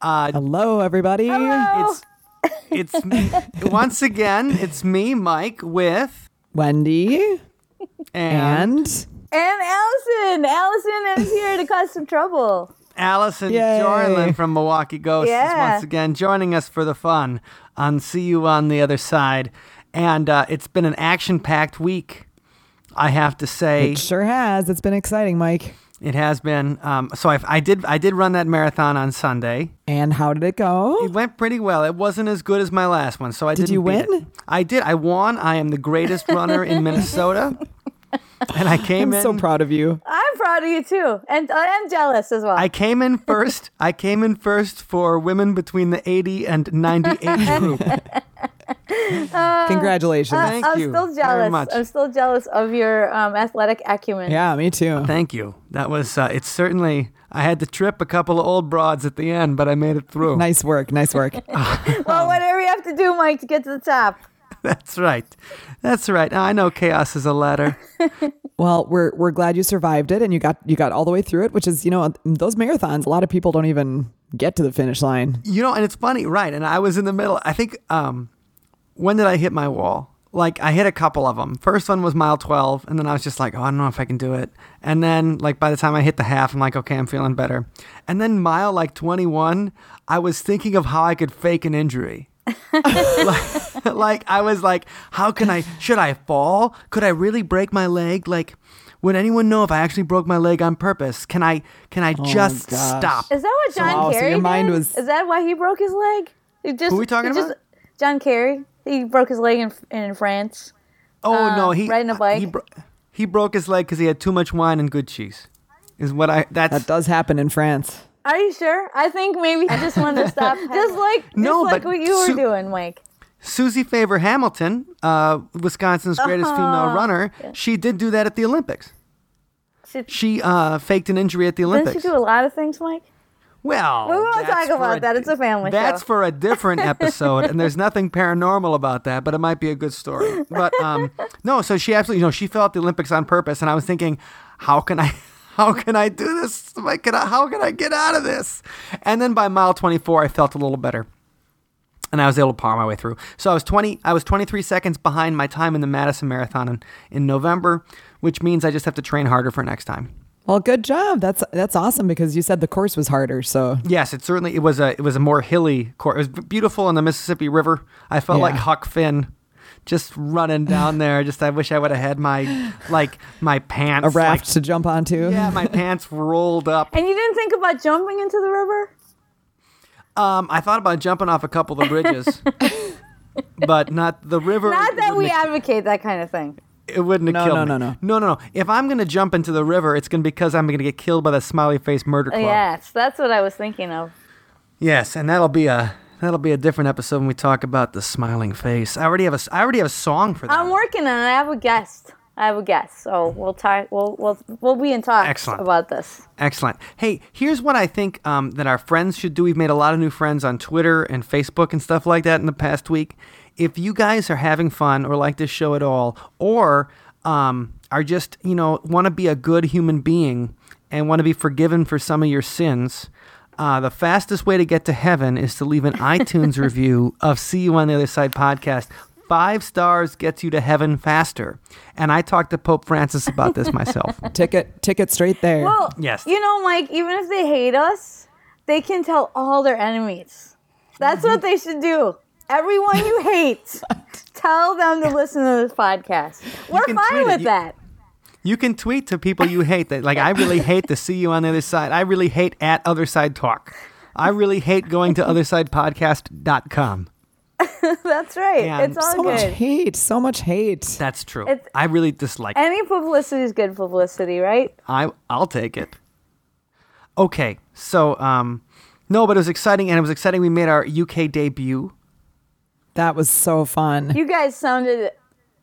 Uh, Hello, everybody. it's it's me once again. It's me, Mike, with Wendy and, and And Allison. Allison is here to cause some trouble. Allison Yay. Jornlin from Milwaukee Ghosts is once again joining us for the fun on See You on the Other Side. And uh, it's been an action-packed week. I have to say, it sure has. It's been exciting, Mike. It has been. Um, so I, I did I did run that marathon on Sunday. And how did it go? It went pretty well. It wasn't as good as my last one, so I Did didn't you win? it. I did. I won. I am the greatest runner in Minnesota, and I came I'm in. so proud of you. I'm proud of you too, and I'm jealous as well. I came in first. I came in first for women between the 80 and 98 group. Congratulations. Thank I'm you still very jealous. much. I'm still jealous of your um, athletic acumen. yeah, me too. Thank you. That was. Uh, it's certainly. I had to trip a couple of old broads at the end, but I made it through. Nice work. Nice work. Well, whatever you have to do, Mike, to get to the top. That's right. That's right. I know chaos is a ladder. well, we're we're glad you survived it and you got you got all the way through it, which is, you know, those marathons, a lot of people don't even get to the finish line. You know, and it's funny, right? And I was in the middle. I think. Um, when did I hit my wall? Like I hit a couple of them. First one was mile 12, and then I was just like, oh, I don't know if I can do it. And then like by the time I hit the half, I'm like, okay, I'm feeling better. And then mile like 21, I was thinking of how I could fake an injury. Like, like I was like, how can I? Should I fall? Could I really break my leg? Like, would anyone know if I actually broke my leg on purpose? Can I? Can I just gosh. stop? Is that what John wow, so Kerry your mind did? was- Is that why he broke his leg? He just, Who are we talking he just- about? John Kerry. He broke his leg in, in France. Oh no, Uh, he riding a bike? He, bro- he broke his leg because he had too much wine and good cheese. Is what I. That's That does happen in France. Are you sure? I think maybe he just wanted to stop. just like just No, like but what you were Su- doing, Mike. Susie Favor Hamilton, uh, Wisconsin's greatest female runner. She did do that at the Olympics. She, She uh, faked an injury at the didn't Olympics. she do a lot of things, Mike? well, We won't talk about a- that. It's a family That's show. for a different episode, and there's nothing paranormal about that, but it might be a good story. But um, no, so she absolutely, you know, she fell at the Olympics on purpose, and I was thinking, how can I, how can I do this? Like, can I, how can I get out of this? And then by mile 24, I felt a little better, and I was able to power my way through. So I was 20, I was 23 seconds behind my time in the Madison Marathon in, in November, which means I just have to train harder for next time. Well, good job. That's that's awesome because you said the course was harder. So Yes, it certainly it was a it was a more hilly course. It was beautiful on the Mississippi River. I felt like Huck Finn, just running down there. Just I wish I would have had my like my pants a raft like- to jump onto. yeah, my pants rolled up. And you didn't think about jumping into the river? Um, I thought about jumping off a couple of bridges, but not the river. Not that we have- advocate that kind of thing. It wouldn't have No, killed no, me. no, no. no, no, no. If I'm gonna jump into the river, it's gonna be because I'm gonna get killed by the smiley face murder club. Yes, that's what I was thinking of. Yes, and that'll be a that'll be a different episode when we talk about the smiling face. I already have a I already have a song for that. I'm working on it. I have a guest. I have a guest, so we'll talk. We'll we'll we'll be in talks Excellent. about this. Excellent. Hey, here's what I think um, that our friends should do. We've made a lot of new friends on Twitter and Facebook and stuff like that in the past week. If you guys are having fun or like this show at all, or um, are just, you know, want to be a good human being and want to be forgiven for some of your sins, uh, the fastest way to get to heaven is to leave an iTunes review of See You on the Other Side podcast. Five stars gets you to heaven faster. And I talked to Pope Francis about this myself. Ticket ticket straight there. Well, Yes. You know, Mike. Even if they hate us, they can tell all their enemies. That's what they should do. Everyone you hate, tell them to listen to this podcast. We're fine tweet it. with You- that. You can tweet to people you hate that like I really hate to see you on the other side. I really hate at other side talk. I really hate going to othersidepodcast.com. That's right. And it's all so much hate. So much hate. That's true. It's- I really dislike. Any publicity is good publicity, right? I I'll take it. Okay, so um, No, but it was exciting, and it was exciting. We made our UK debut. That was so fun. You guys sounded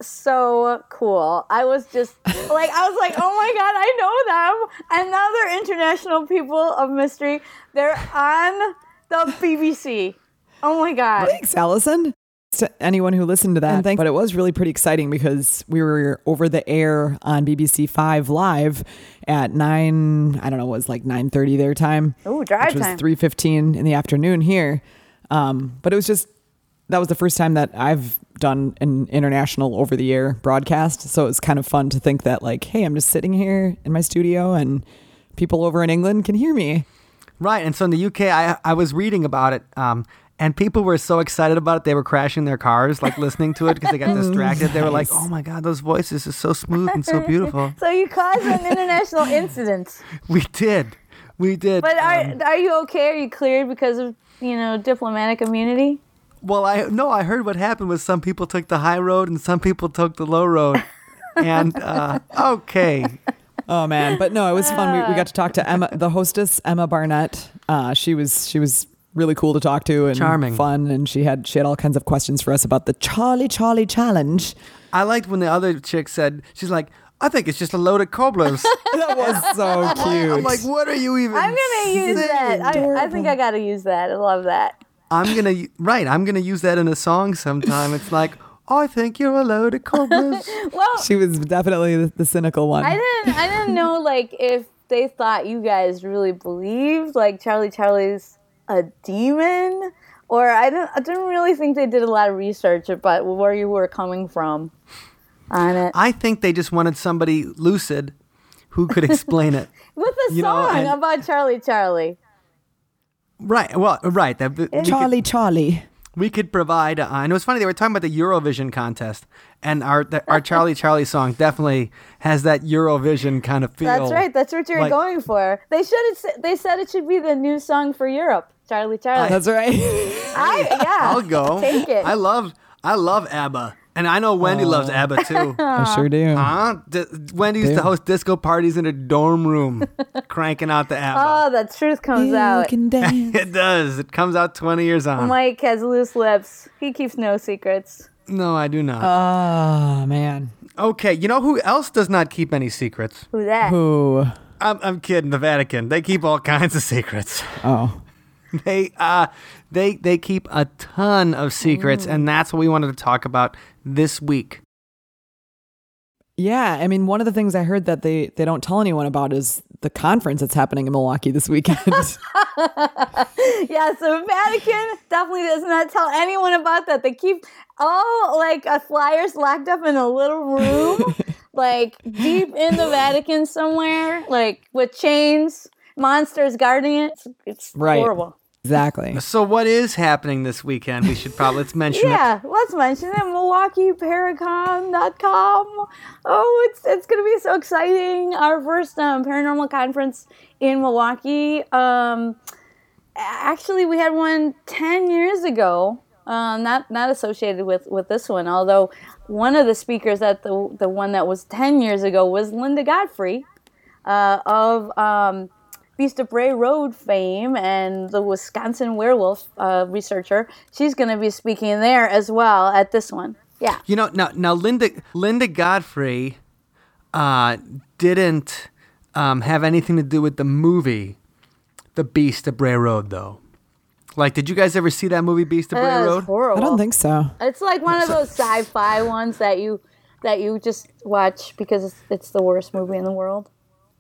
so cool. I was just like, I was like, oh my god, I know them, and now they're international people of mystery. They're on the BBC. Oh my god. Thanks, Allison. To anyone who listened to that, thank- but it was really pretty exciting because we were over the air on BBC Five live at nine. I don't know, it was like nine thirty their time. Ooh, drive which was three fifteen in the afternoon here. Um, but it was just that was the first time that I've done an international over the air broadcast. So it was kind of fun to think that like, hey, I'm just sitting here in my studio and people over in England can hear me. Right, and so in the UK, I I was reading about it, um, and people were so excited about it they were crashing their cars, like listening to it because they got distracted. They were like, "Oh my god, those voices are so smooth and so beautiful." So you caused an international incident. we did, we did. But are um, are you okay? Are you cleared because of you know diplomatic immunity? Well, I no, I heard what happened was some people took the high road and some people took the low road, and uh, okay, Oh man, but no, it was fun. We, we got to talk to Emma, the hostess, Emma Barnett. Uh, she was she was really cool to talk to and Charming. fun, and she had she had all kinds of questions for us about the Charlie Charlie challenge. I liked when the other chick said, "She's like." I think it's just a load of cobblers. That was so cute. I'm like, what are you even? I'm gonna use that. I, I think I gotta use that. I love that. I'm gonna right. I'm gonna use that in a song sometime. It's like, I think you're a load of cobblers. Well, she was definitely the, the cynical one. I didn't I didn't know like if they thought you guys really believed like Charlie Charlie's a demon or I didn't I didn't really think they did a lot of research about where you were coming from on it. I think they just wanted somebody lucid who could explain it. With a you know, song and- about Charlie Charlie. Right. Well, right. That we could, Charlie Charlie. we could provide. Uh, and it was funny. They were talking about the Eurovision contest, and our the, our Charlie Charlie song definitely has that Eurovision kind of feel. That's right. That's what you're like- going for. They should. They said it should be the new song for Europe. Charlie Charlie. That's right. I, yeah. I'll go. Take it. I love I love ABBA, and I know Wendy loves ABBA too. I sure do. Huh? D- Wendy used to host disco parties in her dorm room, cranking out the ABBA. oh, the truth comes You out. can dance. It does. It comes out 20 years on. Mike has loose lips. He keeps no secrets. no, I do not. Oh man. okay, you know who else does not keep any secrets? Who that? Who? I'm, I'm kidding. The Vatican. They keep all kinds of secrets. Oh. They uh, they they keep a ton of secrets, and that's what we wanted to talk about this week. Yeah, I mean, one of the things I heard that they they don't tell anyone about is the conference that's happening in Milwaukee this weekend. Yeah, so Vatican definitely does not tell anyone about that. They keep all like uh, flyers locked up in a little room, like deep in the Vatican somewhere, like with chains, monsters guarding it. It's, it's Right. horrible. Exactly. So what is happening this weekend? We should probably let's mention it. Yeah, let's mention it. MilwaukeeParacon.com. Oh, it's it's gonna be so exciting. Our first um, paranormal conference in Milwaukee. Um, actually, we had one 10 years ago. Um, not not associated with with this one, although one of the speakers at the the one that was 10 years ago was Linda Godfrey uh, of um, Beast of Bray Road fame and the Wisconsin werewolf uh, researcher. She's going to be speaking there as well at this one. Yeah. You know, now now Linda Linda Godfrey uh, didn't um, have anything to do with the movie, The Beast of Bray Road, though. Like, did you guys ever see that movie, Beast of Bray That Road? horrible. I don't think so. It's like one of those sci-fi ones that you that you just watch because it's, it's the worst movie in the world.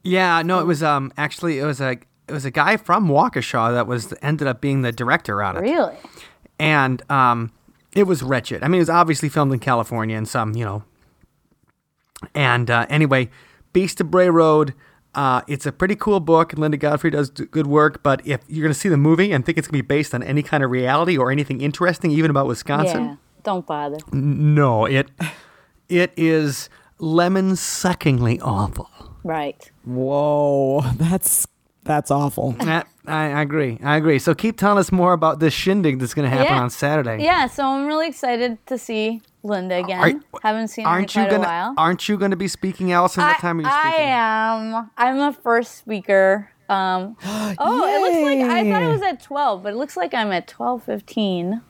Yeah, no, it was um actually it was a it was a guy from Waukesha that was ended up being the director on it. Really? and um, it was wretched. I mean, it was obviously filmed in California and some, you know. And uh, anyway, Beast of Bray Road. Uh, it's a pretty cool book, and Linda Godfrey does good work. But if you're going to see the movie and think it's going to be based on any kind of reality or anything interesting, even about Wisconsin, Yeah. Don't bother. no, it it is lemon suckingly awful. Right. Whoa, that's that's awful. I, I I agree. I agree. So keep telling us more about this shindig that's going to happen Yeah. on Saturday. Yeah. So I'm really excited to see Linda again. Haven't seen her in Aren't you quite a gonna while. Aren't you going to be speaking, Allison? What I, time are you speaking? I am. I'm the first speaker Um, oh, it looks like I thought it was at 12, but it looks like I'm at 12:15.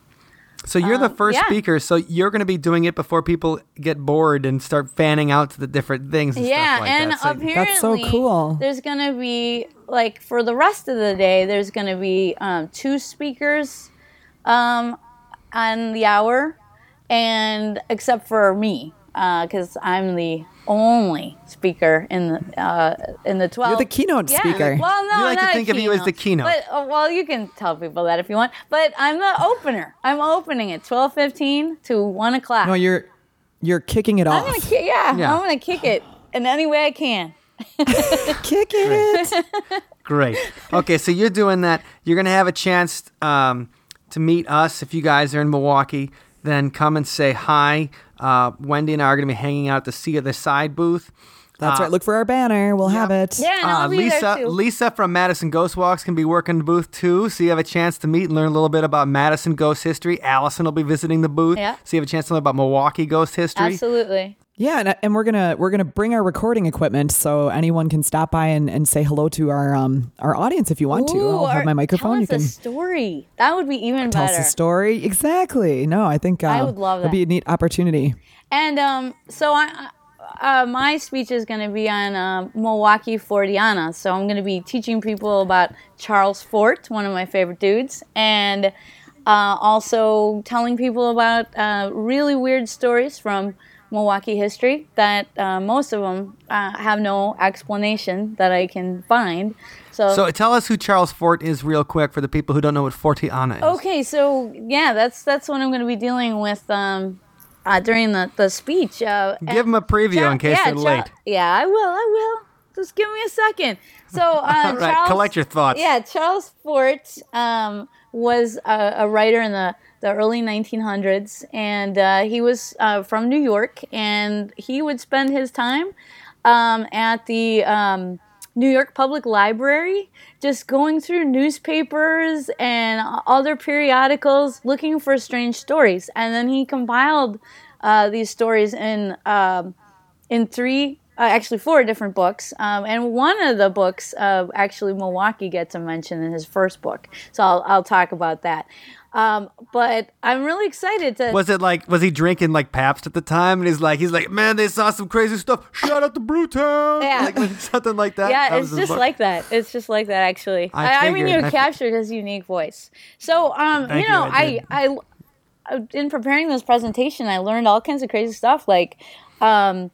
So you're the Um, first yeah. speaker, so you're going to be doing it before people get bored and start fanning out to the different things and Yeah, stuff like and that. So apparently That's so cool. There's gonna be like for the rest of the day. There's gonna be um, two speakers um, on the hour, and except for me, because I'm the only speaker in the uh, in the twelve. You're the keynote yeah. speaker. Well, no, We like to not a think of you as the keynote. But uh, well, you can tell people that if you want. But I'm the opener. I'm opening at twelve fifteen to one o'clock. No, you're you're kicking it off. I'm off. gonna ki- yeah, Yeah. I'm gonna kick it in any way I can. Kick it. Great. Okay, so you're doing that. You're going to have a chance um, to meet us if you guys are in Milwaukee. Then come and say hi. Uh, Wendy and I are going to be hanging out at the Sea of the Side booth. That's Uh, right. Look for our banner. We'll have it. Yeah, and I'll Uh, be Lisa, there too. Lisa from Madison Ghost Walks can be working the booth too, so you have a chance to meet and learn a little bit about Madison ghost history. Allison will be visiting the booth, Yeah. so you have a chance to learn about Milwaukee ghost history. Absolutely. Yeah, and, and we're gonna we're gonna bring our recording equipment so anyone can stop by and, and say hello to our um our audience if you want to. I'll have my microphone. Tell You us can a story. That would be even better. tell us a story. Exactly. No, I think uh, I would love It'd be a neat opportunity. And um, so I, uh, my speech is going to be on uh, Milwaukee Forteana. So I'm going to be teaching people about Charles Fort, one of my favorite dudes, and uh, also telling people about uh, really weird stories from Milwaukee history that uh, most of them uh, have no explanation that I can find. So, So tell us who Charles Fort is real quick for the people who don't know what Forteana is. Okay, so yeah, that's that's what I'm going to be dealing with um, uh, during the the speech. Uh, Give them a preview Char- in case yeah, they're Char- late. Yeah, I will. I will. Just give me a second. So, uh, right, Charles, collect your thoughts. Yeah, Charles Fort um, was a, a writer in the, the early 1900s, and uh, he was uh, from New York, and he would spend his time um, at the um, New York Public Library, just going through newspapers and other periodicals looking for strange stories. And then he compiled uh, these stories in um, in three, uh, actually four different books. Um, and one of the books, uh, actually, Milwaukee gets a mention in his first book. So I'll, I'll talk about that. Um, but I'm really excited to. Was it like was he drinking like Pabst at the time? And he's like he's like, man, they saw some crazy stuff. Shout out to Brewtown, Yeah. like something like that. yeah, That it's just book. like that. It's just like that, actually. I I, I mean, you I captured his unique voice. So, um, you know, you, I. I, I, I, in preparing this presentation, I learned all kinds of crazy stuff, like, um,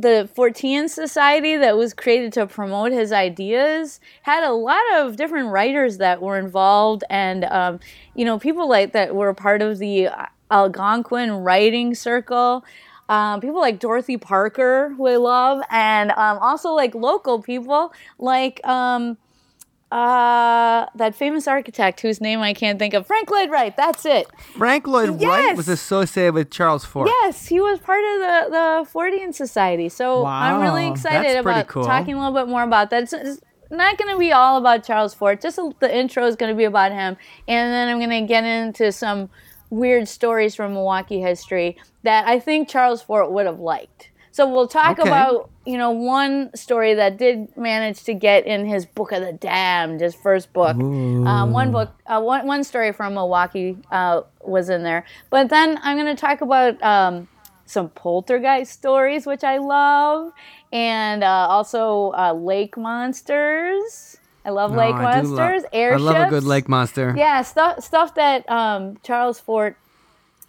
the Fortean Society that was created to promote his ideas had a lot of different writers that were involved, and um, you know people like that were part of the Algonquin writing circle. Um, people like Dorothy Parker, who I love, and um, also like local people like um, uh, that famous architect whose name I can't think of, Frank Lloyd Wright. That's it. Frank Lloyd Wright was associated with Charles Fort. Yes, he was part of the the Fortean Society. So I'm really excited that's about cool. talking a little bit more about that. It's, it's not going to be all about Charles Fort. Just a, the intro is going to be about him, and then I'm going to get into some weird stories from Milwaukee history that I think Charles Fort would have liked. So we'll talk Okay. about you know one story that did manage to get in his Book of the Damned, his first book. Um, one book, uh, one one story from Milwaukee uh, was in there. But then I'm going to talk about um, some poltergeist stories, which I love, and uh, also uh, lake monsters. I love Oh, lake I monsters, airships. I love a good lake monster. Yeah, stuff stuff that um, Charles Fort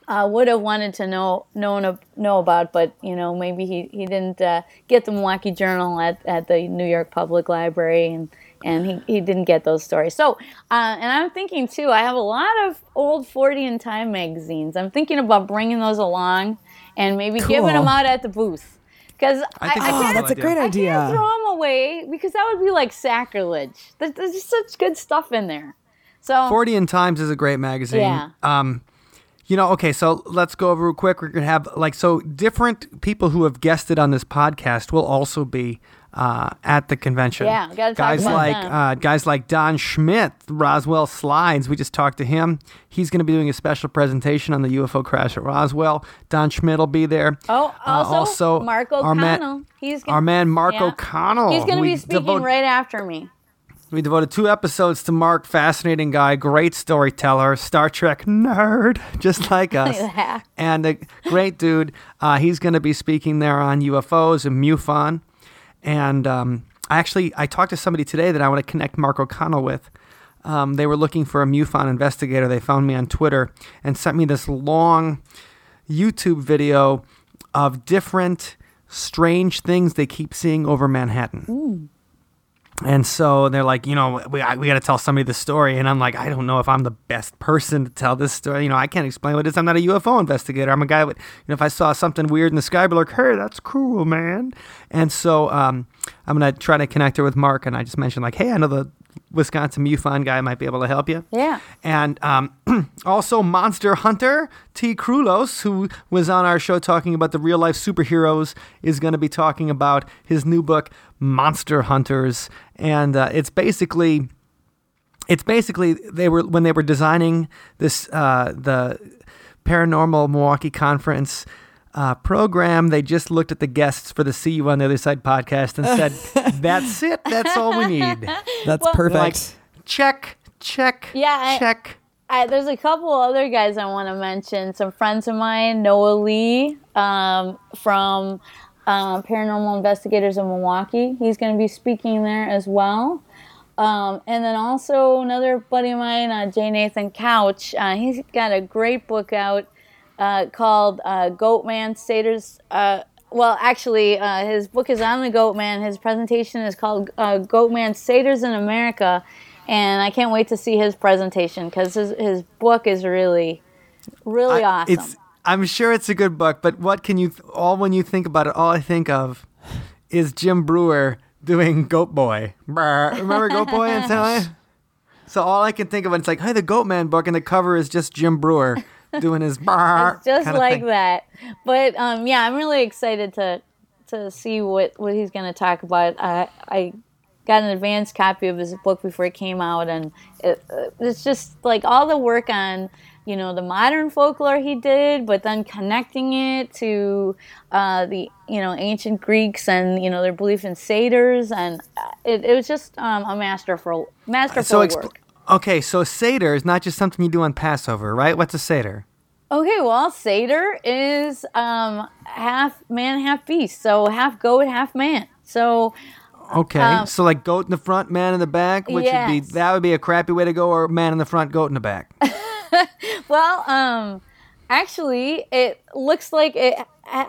uh, would have wanted to know know know about, but you know maybe he he didn't uh, get the Milwaukee Journal at, at the New York Public Library, and and he, he didn't get those stories. So uh, and I'm thinking too, I have a lot of old Fortean Time magazines. I'm thinking about bringing those along and maybe giving them out at the booth because I, I I that's Oh, can't that's a idea. great I can't idea. throw them away because that would be like sacrilege. There's, there's such good stuff in there. So Fortean Times is a great magazine. Yeah. Um, you know, okay, so let's go over real quick. We're gonna have like so different people who have guested on this podcast will also be uh, at the convention. Yeah, guys like uh, guys like Don Schmitt, Roswell Slides. We just talked to him. He's going to be doing a special presentation on the UFO crash at Roswell. Don Schmitt will be there. Oh, Uh, also, also Mark our man- O'Connell. he's Our man Mark yeah. O'Connell. He's going to be speaking right after me. We devoted two episodes to Mark, fascinating guy, great storyteller, Star Trek nerd, just like us, Yeah. and a great dude. Uh, he's going to be speaking there on UFOs and MUFON. And um, I actually I talked to somebody today that I want to connect Mark O'Connell with. Um, they were looking for a MUFON investigator. They found me on Twitter and sent me this long YouTube video of different strange things they keep seeing over Manhattan. And so they're like, you know, we, we got to tell somebody the story. And I'm like, I don't know if I'm the best person to tell this story. You know, I can't explain what it is. I'm not a UFO investigator. I'm a guy with, you know, if I saw something weird in the sky, I'd be like, hey, that's cool, man. And so um, I'm going to try to connect her with Mark. And I just mentioned, like, hey, I know the Wisconsin MUFON guy might be able to help you. Yeah. And um, also Monster Hunter Tea Krulos, who was on our show talking about the real life superheroes, is going to be talking about his new book, Monster Hunters. And uh, it's basically it's basically they were when they were designing this uh, the paranormal Milwaukee conference uh, program. They just looked at the guests for the See You on the Other Side podcast and said, "That's it. That's all we need." That's Well- perfect. Like check, check, Yeah, check. I, there's a couple other guys I want to mention. Some friends of mine, Noah Leigh um, from um, Paranormal Investigators of Milwaukee. He's going to be speaking there as well. Um, and then also another buddy of mine, uh, J. Nathan Couch. Uh, he's got a great book out uh, called uh, Goatman Satyrs. Uh, well, actually, uh, his book is on the Goatman. His presentation is called uh, Goatman Satyrs in America. And I can't wait to see his presentation because his, his book is really, really I- awesome. It's I'm sure it's a good book, but what can you th- all when you think about it, all I think of is Jim Breuer doing Goat Boy. Brr. Remember Goat Boy in Sally? So all I can think of it's like, hey, the Goat Man book, and the cover is just Jim Breuer doing his brr It's just like thing. that. But um, yeah, I'm really excited to to see what what he's going to talk about. I I got an advanced copy of his book before it came out, and it, uh, it's just like all the work on you know the modern folklore he did, but then connecting it to uh, the you know ancient Greeks and you know their belief in satyrs, and uh, it, it was just um, a masterful masterful So expl- work. Okay, so Seder is not just something you do on Passover, right? What's a Seder? Okay, well, Seder is um, half man, half beast. So half goat, half man. So Okay, Um, so like goat in the front, man in the back, which would be that would be a crappy way to go, or man in the front, goat in the back. Well, um, actually, it looks like it,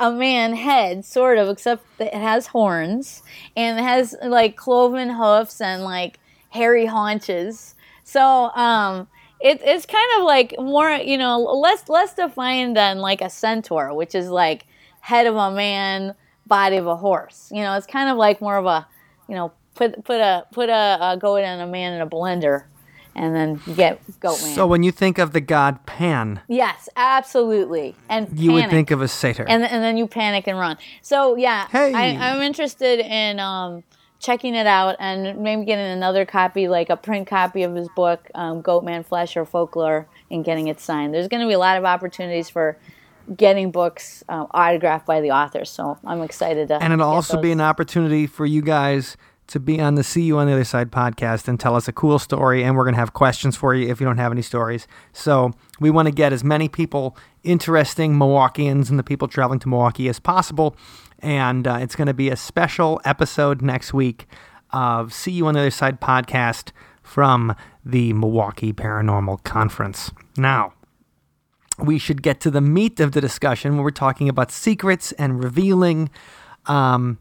a man head, sort of, except that it has horns and it has like cloven hoofs and like hairy haunches. So, um, it, it's kind of like more, you know, less less defined than like a centaur, which is like head of a man, body of a horse. You know, it's kind of like more of a, you know, put put a put a, goat and a man in a blender, and then get goat man. So when you think of the god Pan, Yes, absolutely. And you would think of a satyr. and and then you panic and run. So yeah, Hey. I, I'm interested in um, checking it out and maybe getting another copy, like a print copy of his book, um, Goatman Flesh or Folklore, and getting it signed. There's going to be a lot of opportunities for getting books uh, autographed by the authors. So I'm excited to. and it'll also be an opportunity for you guys to be on the See You on the Other Side podcast and tell us a cool story. And we're going to have questions for you if you don't have any stories. So we want to get as many people, interesting Milwaukeeans and the people traveling to Milwaukee as possible. And uh, it's going to be a special episode next week of See You on the Other Side podcast from the Milwaukee Paranormal Conference. Now, we should get to the meat of the discussion when we're talking about secrets and revealing. Um,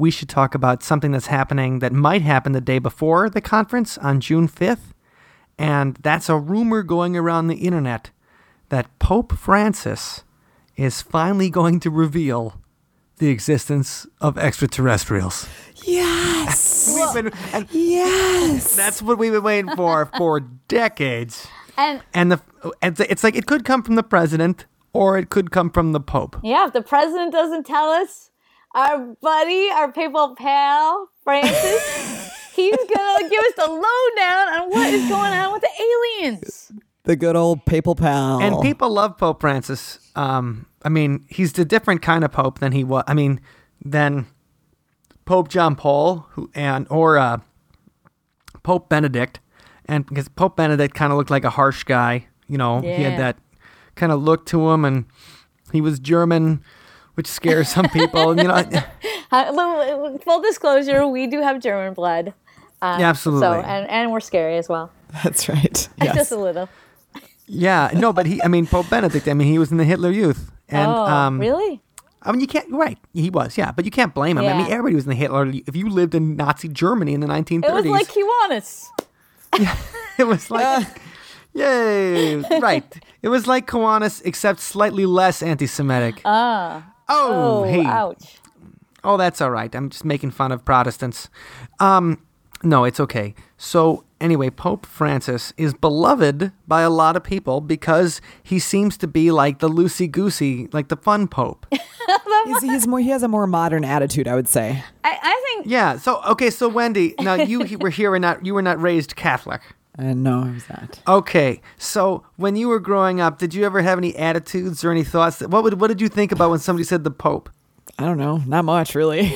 we should talk about something that's happening that might happen the day before the conference on June 5th. And that's a rumor going around the internet that Pope Francis is finally going to reveal the existence of extraterrestrials. yes. Been, and yes. that's what we've been waiting for for decades. and And the and it's- it's like it could come from the president or it could come from the Pope. yeah, if the president doesn't tell us, our buddy, our papal pal, Francis, he's gonna give us the lowdown on what is going on with the aliens. the good old papal pal. And people love Pope Francis. Um, I mean, he's a different kind of pope than he was. I mean, than Pope John Paul, who and or uh, Pope Benedict, and because Pope Benedict kind of looked like a harsh guy, you know, he had that kind of look to him, and he was German, which scares some people. and, you know, Full disclosure, we do have German blood. Uh, Yeah, absolutely. So and, and we're scary as well. That's right. Yes. Just a little. yeah, no, but he, I mean, Pope Benedict, I mean, he was in the Hitler Youth, and oh, um, really? I mean, you can't. Right, he was. Yeah, but you can't blame him. I mean, everybody was in the Hitler. If you lived in Nazi Germany in the 1930s, It was like Kiwanis. it was like, yay, right. It was like Kiwanis, except slightly less anti-Semitic. Ah. Oh, Oh, hey, ouch. oh, that's all right. I'm just making fun of Protestants. Um, no, it's okay. So anyway, Pope Francis is beloved by a lot of people because he seems to be like the loosey goosey, like the fun pope. He's, he's more. He has a more modern attitude, I would say. I, I think Yeah. So okay. So Wendy, now you he- were here and not you were not raised Catholic. And no, I was not. Okay. So when you were growing up, did you ever have any attitudes or any thoughts? That, what would what did you think about when somebody said the Pope? I don't know. Not much, really.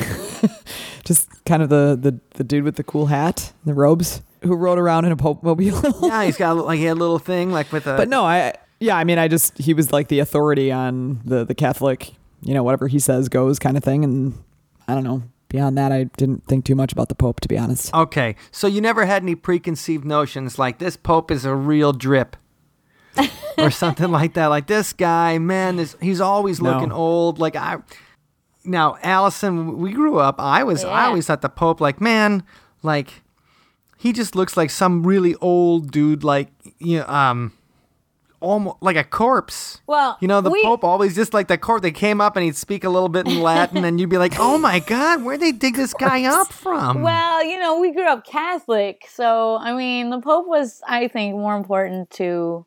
Just kind of the, the the dude with the cool hat, the robes, who rode around in a pope mobile. Yeah, he's got a, like he had a little thing like with a. but no, I yeah, I mean, I just he was like the authority on the the Catholic, you know, whatever he says goes kind of thing, and I don't know. Beyond that, I didn't think too much about the Pope, to be honest. Okay, so you never had any preconceived notions like this Pope is a real drip. or something like that. Like this guy, man, this he's always No. looking old. Like I now, Allison, we grew up. I was I always thought the Pope, like, man, like he just looks like some really old dude, like you know, um almost like a corpse. Well, You know, the we- Pope always just like the corpse. They came up and he'd speak a little bit in Latin, and you'd be like, "Oh my God, where'd they dig this guy up from?" Well, you know, we grew up Catholic, so I mean, the Pope was, I think, more important to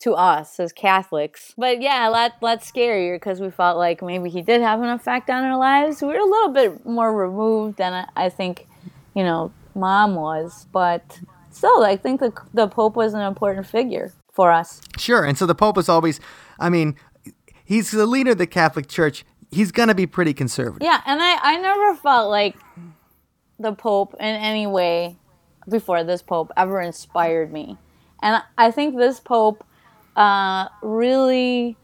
to us as Catholics. But yeah, a lot lot scarier because we felt like maybe he did have an effect on our lives. We were a little bit more removed than I, I think, you know, Mom was, but still, I think the the Pope was an important figure for us. Sure. And so the Pope is always, I mean, he's the leader of the Catholic Church. He's going to be pretty conservative. Yeah, and I, I never felt like the Pope in any way before this Pope ever inspired me. And I think this Pope uh, really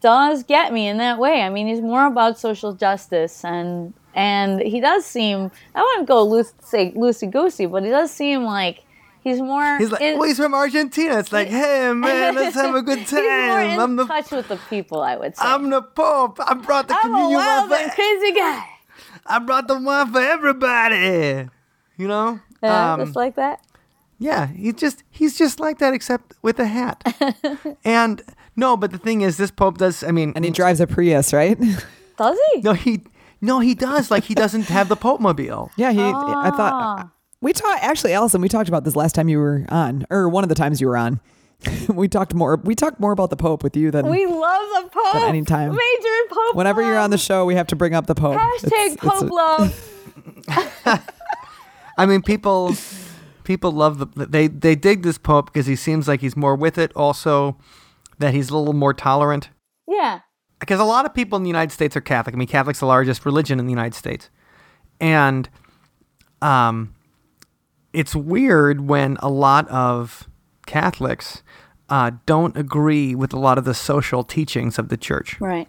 does get me in that way. I mean, he's more about social justice and and he does seem I wouldn't go loose, say loosey goosey, but he does seem like he's more He's like, in, well, he's from Argentina. It's like, hey, man, let's have a good he's more time. in I'm the, touch with the people, I would say. I'm the Pope. I brought the I'm a communion wine wild and for, crazy guy. I brought the wine for everybody. You know? Yeah, Um, just like that. Yeah, he just he's just like that except with a hat. and no, but the thing is this Pope does I mean And he drives a Prius, right? Does he? No, he no, he does. Like he doesn't have the Pope mobile. yeah, he. I Ah. thought we talked. Actually, Allison, we talked about this last time you were on, or one of the times you were on. we talked more. We talked more about the Pope with you than We love the Pope. But anytime. Major Pope. whenever you're on the show. We have to bring up the Pope. Hashtag It's- it's Pope a- love. I mean, people people love the they they dig this Pope because he seems like he's more with it. Also, that he's a little more tolerant. Yeah. Because a lot of people in the United States are Catholic. I mean, Catholic's the largest religion in the United States, and um, it's weird when a lot of Catholics uh, don't agree with a lot of the social teachings of the church. Right.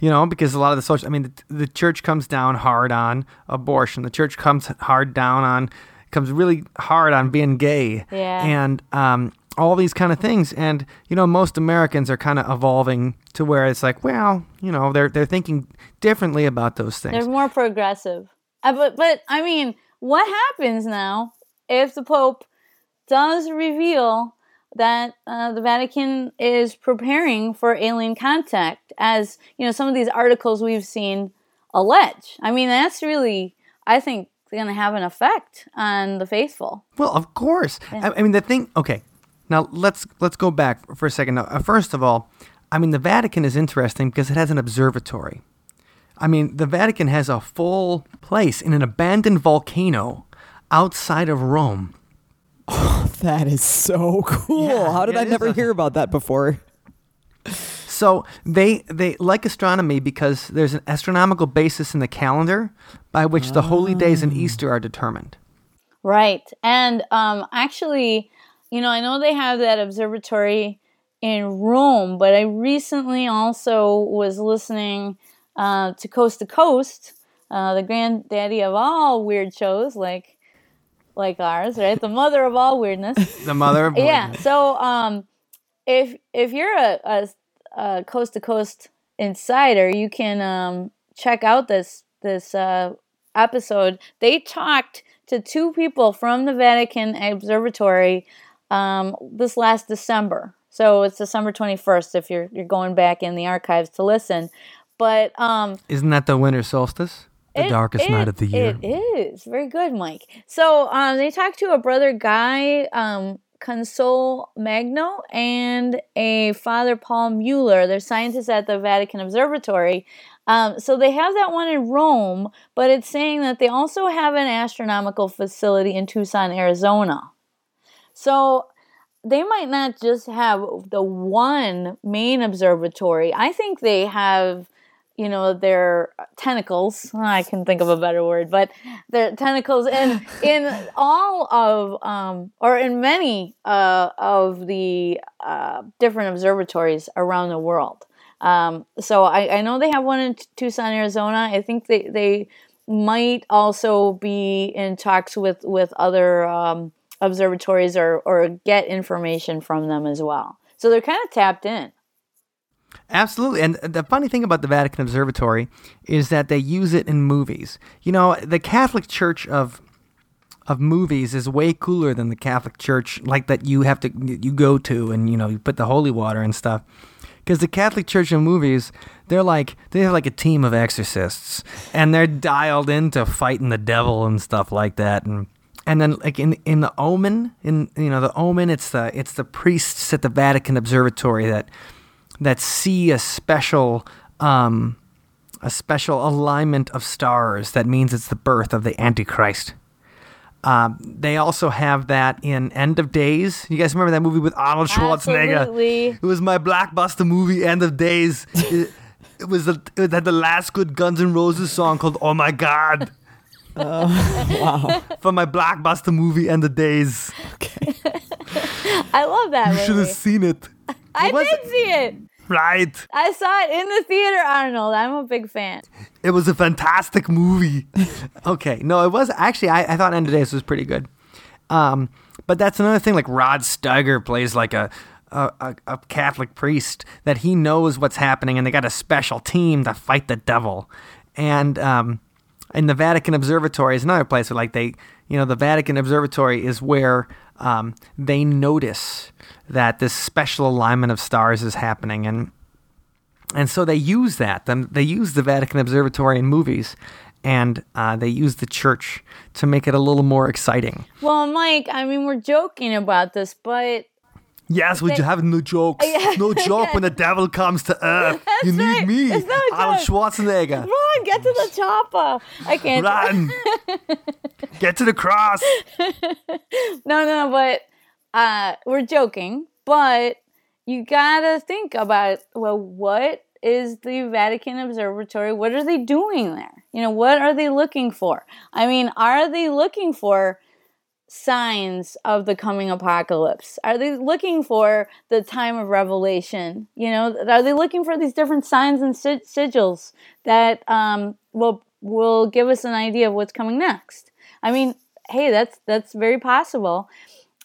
You know, because a lot of the social, I mean, the, the church comes down hard on abortion. The church comes hard down on, comes really hard on being gay. Yeah. And um, all these kind of things. And, you know, most Americans are kind of evolving to where it's like, well, you know, they're, they're thinking differently about those things. They're more progressive. Uh, but but I mean, what happens now if the Pope does reveal that uh, the Vatican is preparing for alien contact, as you know, some of these articles we've seen allege? I mean, that's really, I think, going to have an effect on the faithful. Well, of course. I, I mean, the thing. Okay, now let's let's go back for a second. Now, uh, first of all, I mean, the Vatican is interesting because it has an observatory. I mean, the Vatican has a full place in an abandoned volcano outside of Rome. That is so cool. Yeah, How did I never a- hear about that before? So they they like astronomy because there's an astronomical basis in the calendar by which the holy days and Easter are determined. Right. And um, actually, you know, I know they have that observatory in Rome, but I recently also was listening uh, to Coast to Coast, uh, the granddaddy of all weird shows like like ours, right? The mother of all weirdness. The mother of yeah. So um, if if you're a, a, a Coast to Coast insider, you can um, check out this this uh, episode. They talked to two people from the Vatican Observatory um, this last December. So it's December 21st if you're you're going back in the archives to listen. But um, Isn't that the winter solstice? The it- darkest night of the year. It is very good, Mike. So um, they talked to a brother Guy um, Consol Magno and a Father Paul Mueller. They're scientists at the Vatican Observatory. Um, so they have that one in Rome, but it's saying that they also have an astronomical facility in Tucson, Arizona. So they might not just have the one main observatory. I think they have, you know, their tentacles. I can think of a better word, but their tentacles in in all of um, or in many uh, of the uh, different observatories around the world. Um, so I, I know they have one in Tucson, Arizona. I think they they might also be in talks with with other um, observatories or or get information from them as well. So they're kind of tapped in. Absolutely. And the funny thing about the Vatican Observatory is that they use it in movies. You know, the Catholic Church of of movies is way cooler than the Catholic Church like that you have to you go to and you know, you put the holy water and stuff. Cuz the Catholic Church in movies, they're like they have like a team of exorcists and they're dialed into fighting the devil and stuff like that and and then like in in the omen in you know the omen it's the it's the priests at the Vatican Observatory that that see a special um, a special alignment of stars that means it's the birth of the Antichrist. Um, they also have that in End of Days. You guys remember that movie with Arnold Schwarzenegger? Absolutely. It was my blockbuster movie, End of Days. it, it was the, it had the last good Guns N' Roses song called "Oh My God." Wow. For my blockbuster movie, End of Days. Okay. I love that You should have seen it. I was did see it. Right. I saw it in the theater, Arnold. I'm a big fan. It was a fantastic movie. okay, no, it was actually. I, I thought End of Days was pretty good. Um, but that's another thing. Like Rod Steiger plays like a, a a a Catholic priest that he knows what's happening, and they got a special team to fight the devil. And um, in the Vatican Observatory is another place where like they, you know, the Vatican Observatory is where um, they notice that this special alignment of stars is happening, and and so they use that. They use the Vatican Observatory in movies, and uh, they use the church to make it a little more exciting. Well, Mike, I mean, we're joking about this, but Yes, we They- have no jokes. Yeah. No joke when the devil comes to earth. you need right. me, It's not a Arnold joke. Schwarzenegger. run, get to the chopper. I can't. Run, get to the cross. No, no, but uh, we're joking. But you gotta think about well, what is the Vatican Observatory? What are they doing there? You know, what are they looking for? I mean, are they looking for signs of the coming apocalypse? Are they looking for the time of revelation? You know, are they looking for these different signs and sig- sigils that um, will will give us an idea of what's coming next? I mean, hey, that's that's very possible.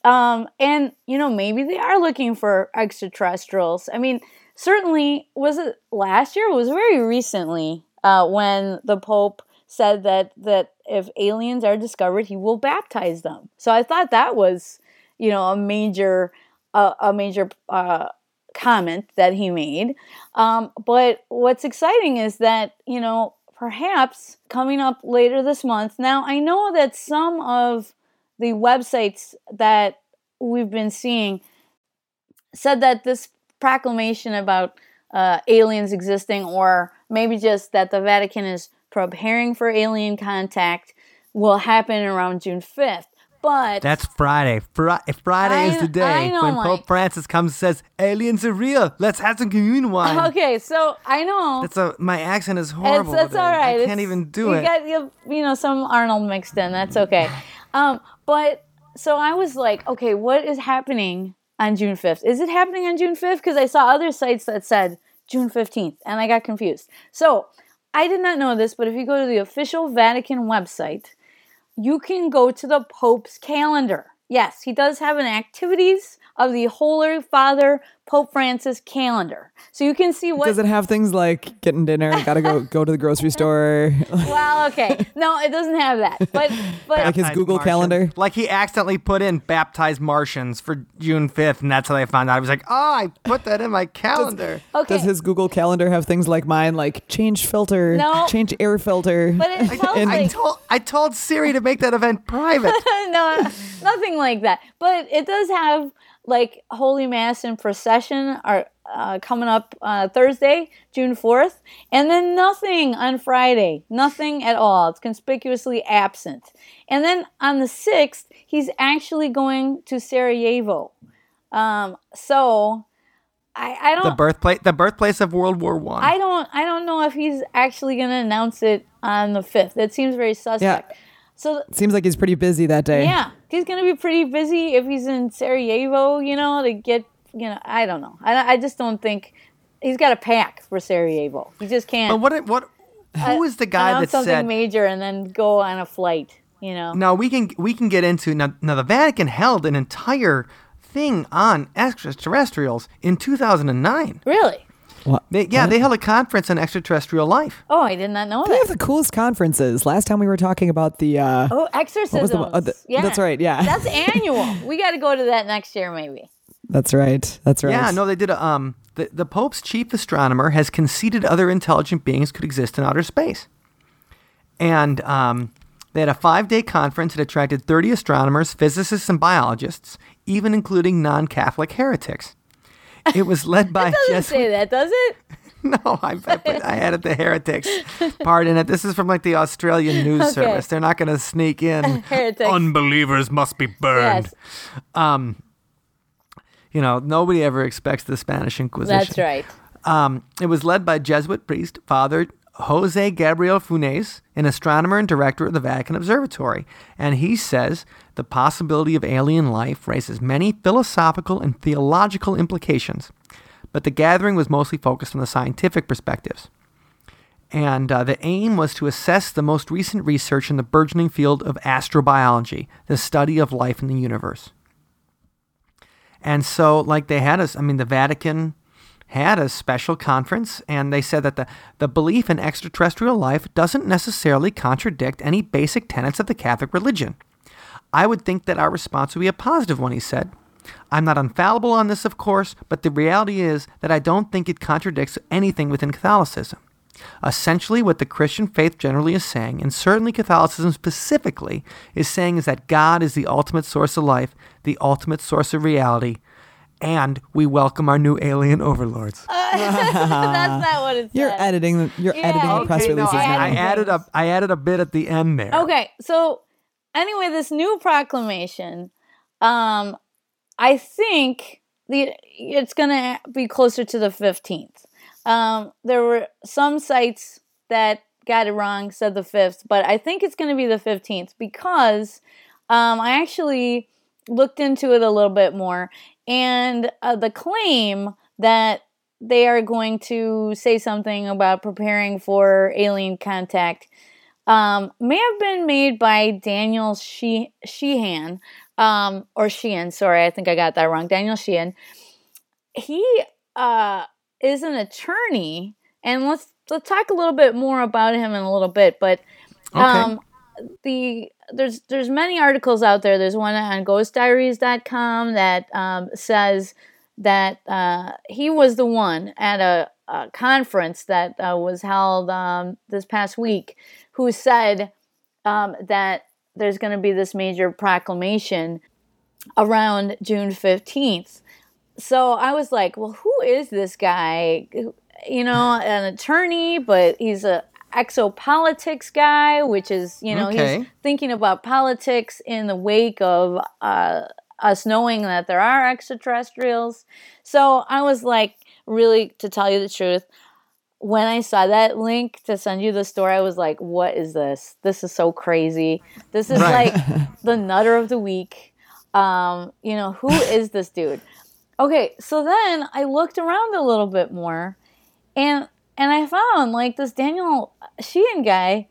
Um, and you know, maybe they are looking for extraterrestrials. I mean, certainly was it last year? It was very recently uh, when the Pope said that that if aliens are discovered, he will baptize them. So I thought that was, you know, a major uh, a major uh, comment that he made. Um, but what's exciting is that you know perhaps coming up later this month. Now I know that some of the websites that we've been seeing said that this proclamation about uh, aliens existing, or maybe just that the Vatican is preparing for alien contact, will happen around June 5th. But That's Friday. Fri- Friday I is the day know, when Mike. Pope Francis comes and says, "Aliens are real. Let's have some communion wine." okay, so I know That's a my accent is It's, horrible. that's all right. I can't It's- even do you it. Got, you, you know, some Arnold mixed in. That's okay. Um, but so I was like, okay, what is happening on June 5th? Is it happening on June 5th? Because I saw other sites that said June 15th and I got confused. So I did not know this, but if you go to the official Vatican website, you can go to the Pope's calendar. Yes, he does have an activities of the Holy Father Pope Francis calendar. So you can see what Does it have things like getting dinner, gotta go go to the grocery store, Well, okay. No, it doesn't have that. But but like his Google Martians. calendar? Like he accidentally put in baptized Martians for June 5th, and that's how they found out. I was like, oh, I put that in my calendar. okay. Does his Google calendar have things like mine, like change filter, No. change air filter? but it tells I like told I told Siri to make that event private. no, nothing like that. But it does have like Holy Mass and procession are uh, coming up uh, Thursday, June fourth, and then nothing on Friday. Nothing at all. It's conspicuously absent. And then on the sixth, he's actually going to Sarajevo. Um, so I, I don't. the birthplace the birthplace of World War One. I don't I don't know if he's actually going to announce it on the 5th. That seems very suspect. So Seems like he's pretty busy that day. yeah, he's going to be pretty busy if he's in Sarajevo, you know, to get, you know, I don't know. I, I just don't think he's got a pack for Sarajevo. He just can't But what what uh, who is the guy announce that something said major and then go on a flight, you know. Now we can we can get into now, now the Vatican held an entire thing on extraterrestrials in 2009. Really? What? They, yeah, they held a conference on extraterrestrial life. Oh, I did not know They have that. the coolest conferences. Last time we were talking about the uh Oh, exorcisms. the one- oh, the- yeah. that's right, yeah. That's annual. we got to go to that next year maybe. That's right. That's right. Yeah, no, they did a um the, the Pope's chief astronomer has conceded other intelligent beings could exist in outer space. And um they had a five day conference that attracted 30 astronomers, physicists, and biologists, even including non Catholic heretics. It was led by It doesn't Jesuit say that, does it? No, I, I, put, I added the heretics part in it. This is from like the Australian news Okay. service. They're not going to sneak in. Heretics. Unbelievers must be burned. Yes. Um, You know, nobody ever expects the Spanish Inquisition. That's right. Um, it was led by Jesuit priest Father Jose Gabriel Funes, an astronomer and director of the Vatican Observatory. And he says the possibility of alien life raises many philosophical and theological implications. But the gathering was mostly focused on the scientific perspectives. And uh, the aim was to assess the most recent research in the burgeoning field of astrobiology, the study of life in the universe. And so, like, they had us, I mean, the Vatican had a special conference, and they said that the, the belief in extraterrestrial life doesn't necessarily contradict any basic tenets of the Catholic religion. I would think that our response would be a positive one, he said. I'm not infallible on this, of course, but the reality is that I don't think it contradicts anything within Catholicism. Essentially, what the Christian faith generally is saying, and certainly Catholicism specifically, is saying is that God is the ultimate source of life, the ultimate source of reality, and we welcome our new alien overlords. That's not what it You're says. editing. You're Yeah. editing the press Okay, no, releases I, now. I added a I added a bit at the end there. Okay, so anyway, this new proclamation, um, I think the it's gonna be closer to the fifteenth. Um, there were some sites that got it wrong, said the fifth, but I think it's gonna be the fifteenth because um, I actually looked into it a little bit more, and uh, the claim that they are going to say something about preparing for alien contact um, may have been made by Daniel she- Sheehan, um, or Sheehan. Sorry, I think I got that wrong. Daniel Sheehan. He uh, is an attorney, and let's let's talk a little bit more about him in a little bit. But um, the there's there's many articles out there. There's one on GhostDiaries.com that um, says that uh, he was the one at a, a conference that uh, was held um, this past week who said um, that there's going to be this major proclamation around June 15th. So I was like, well, who is this guy? You know, an attorney, but he's a exopolitics guy, which is, you know, Okay. he's thinking about politics in the wake of uh, us knowing that there are extraterrestrials. So I was like, really, to tell you the truth, when I saw that link to send you the story, I was like, "What is this? This is so crazy. This is Right. like the nutter of the week." Um, you know, who is this dude? Okay, so then I looked around a little bit more, and and I found like this Daniel Sheehan guy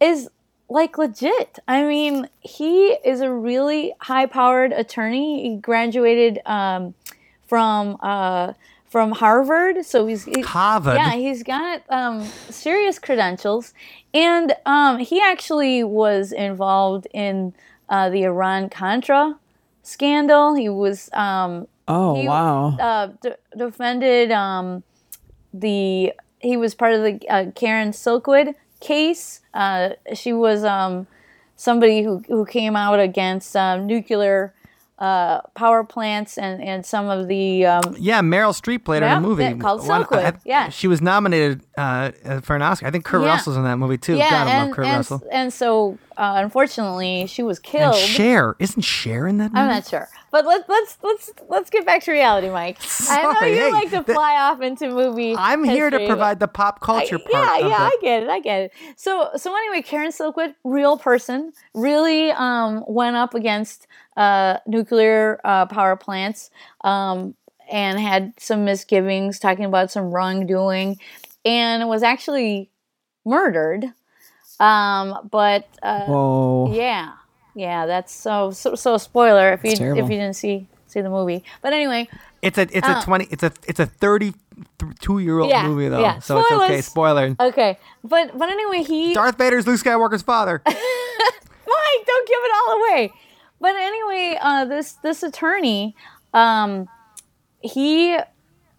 is like legit. I mean, he is a really high-powered attorney. He graduated um, from uh, from Harvard, so he's he- Harvard? Yeah, he's got um, serious credentials, and um, he actually was involved in uh, the Iran Contra scandal. He was um, Oh he, wow. uh, d- defended um, the. He was part of the uh, Karen Silkwood case. Uh, she was um, somebody who who came out against um, nuclear uh, power plants and and some of the um, Yeah, Meryl Streep played her in a movie yeah, called One- Silkwood, I- yeah. she was nominated uh, for an Oscar. I think Kurt Yeah. Russell's in that movie too. yeah, God, I and and, Russell. and so uh, unfortunately she was And killed. Cher isn't Cher in that movie? I'm not sure, but let's let's let's let's get back to reality, Mike. I know Sorry, you hey, like to the- fly off into movie. I'm here to provide the pop culture I- part. yeah, yeah, it. I get it, I get it. So, so anyway, Karen Silkwood, real person, really um, went up against uh, nuclear uh, power plants um, and had some misgivings, talking about some wrongdoing, and was actually murdered. Um, but uh, Whoa. yeah, yeah, that's so so. So spoiler if you terrible. if you didn't see see the movie, but anyway, It's a it's Uh. a twenty it's a it's a thirty two year old Yeah, movie though, yeah. so it's okay. Spoiler. okay, but but anyway, he Darth Vader's Luke Skywalker's father. Mike, don't give it all away. But anyway, uh, this this attorney, um, he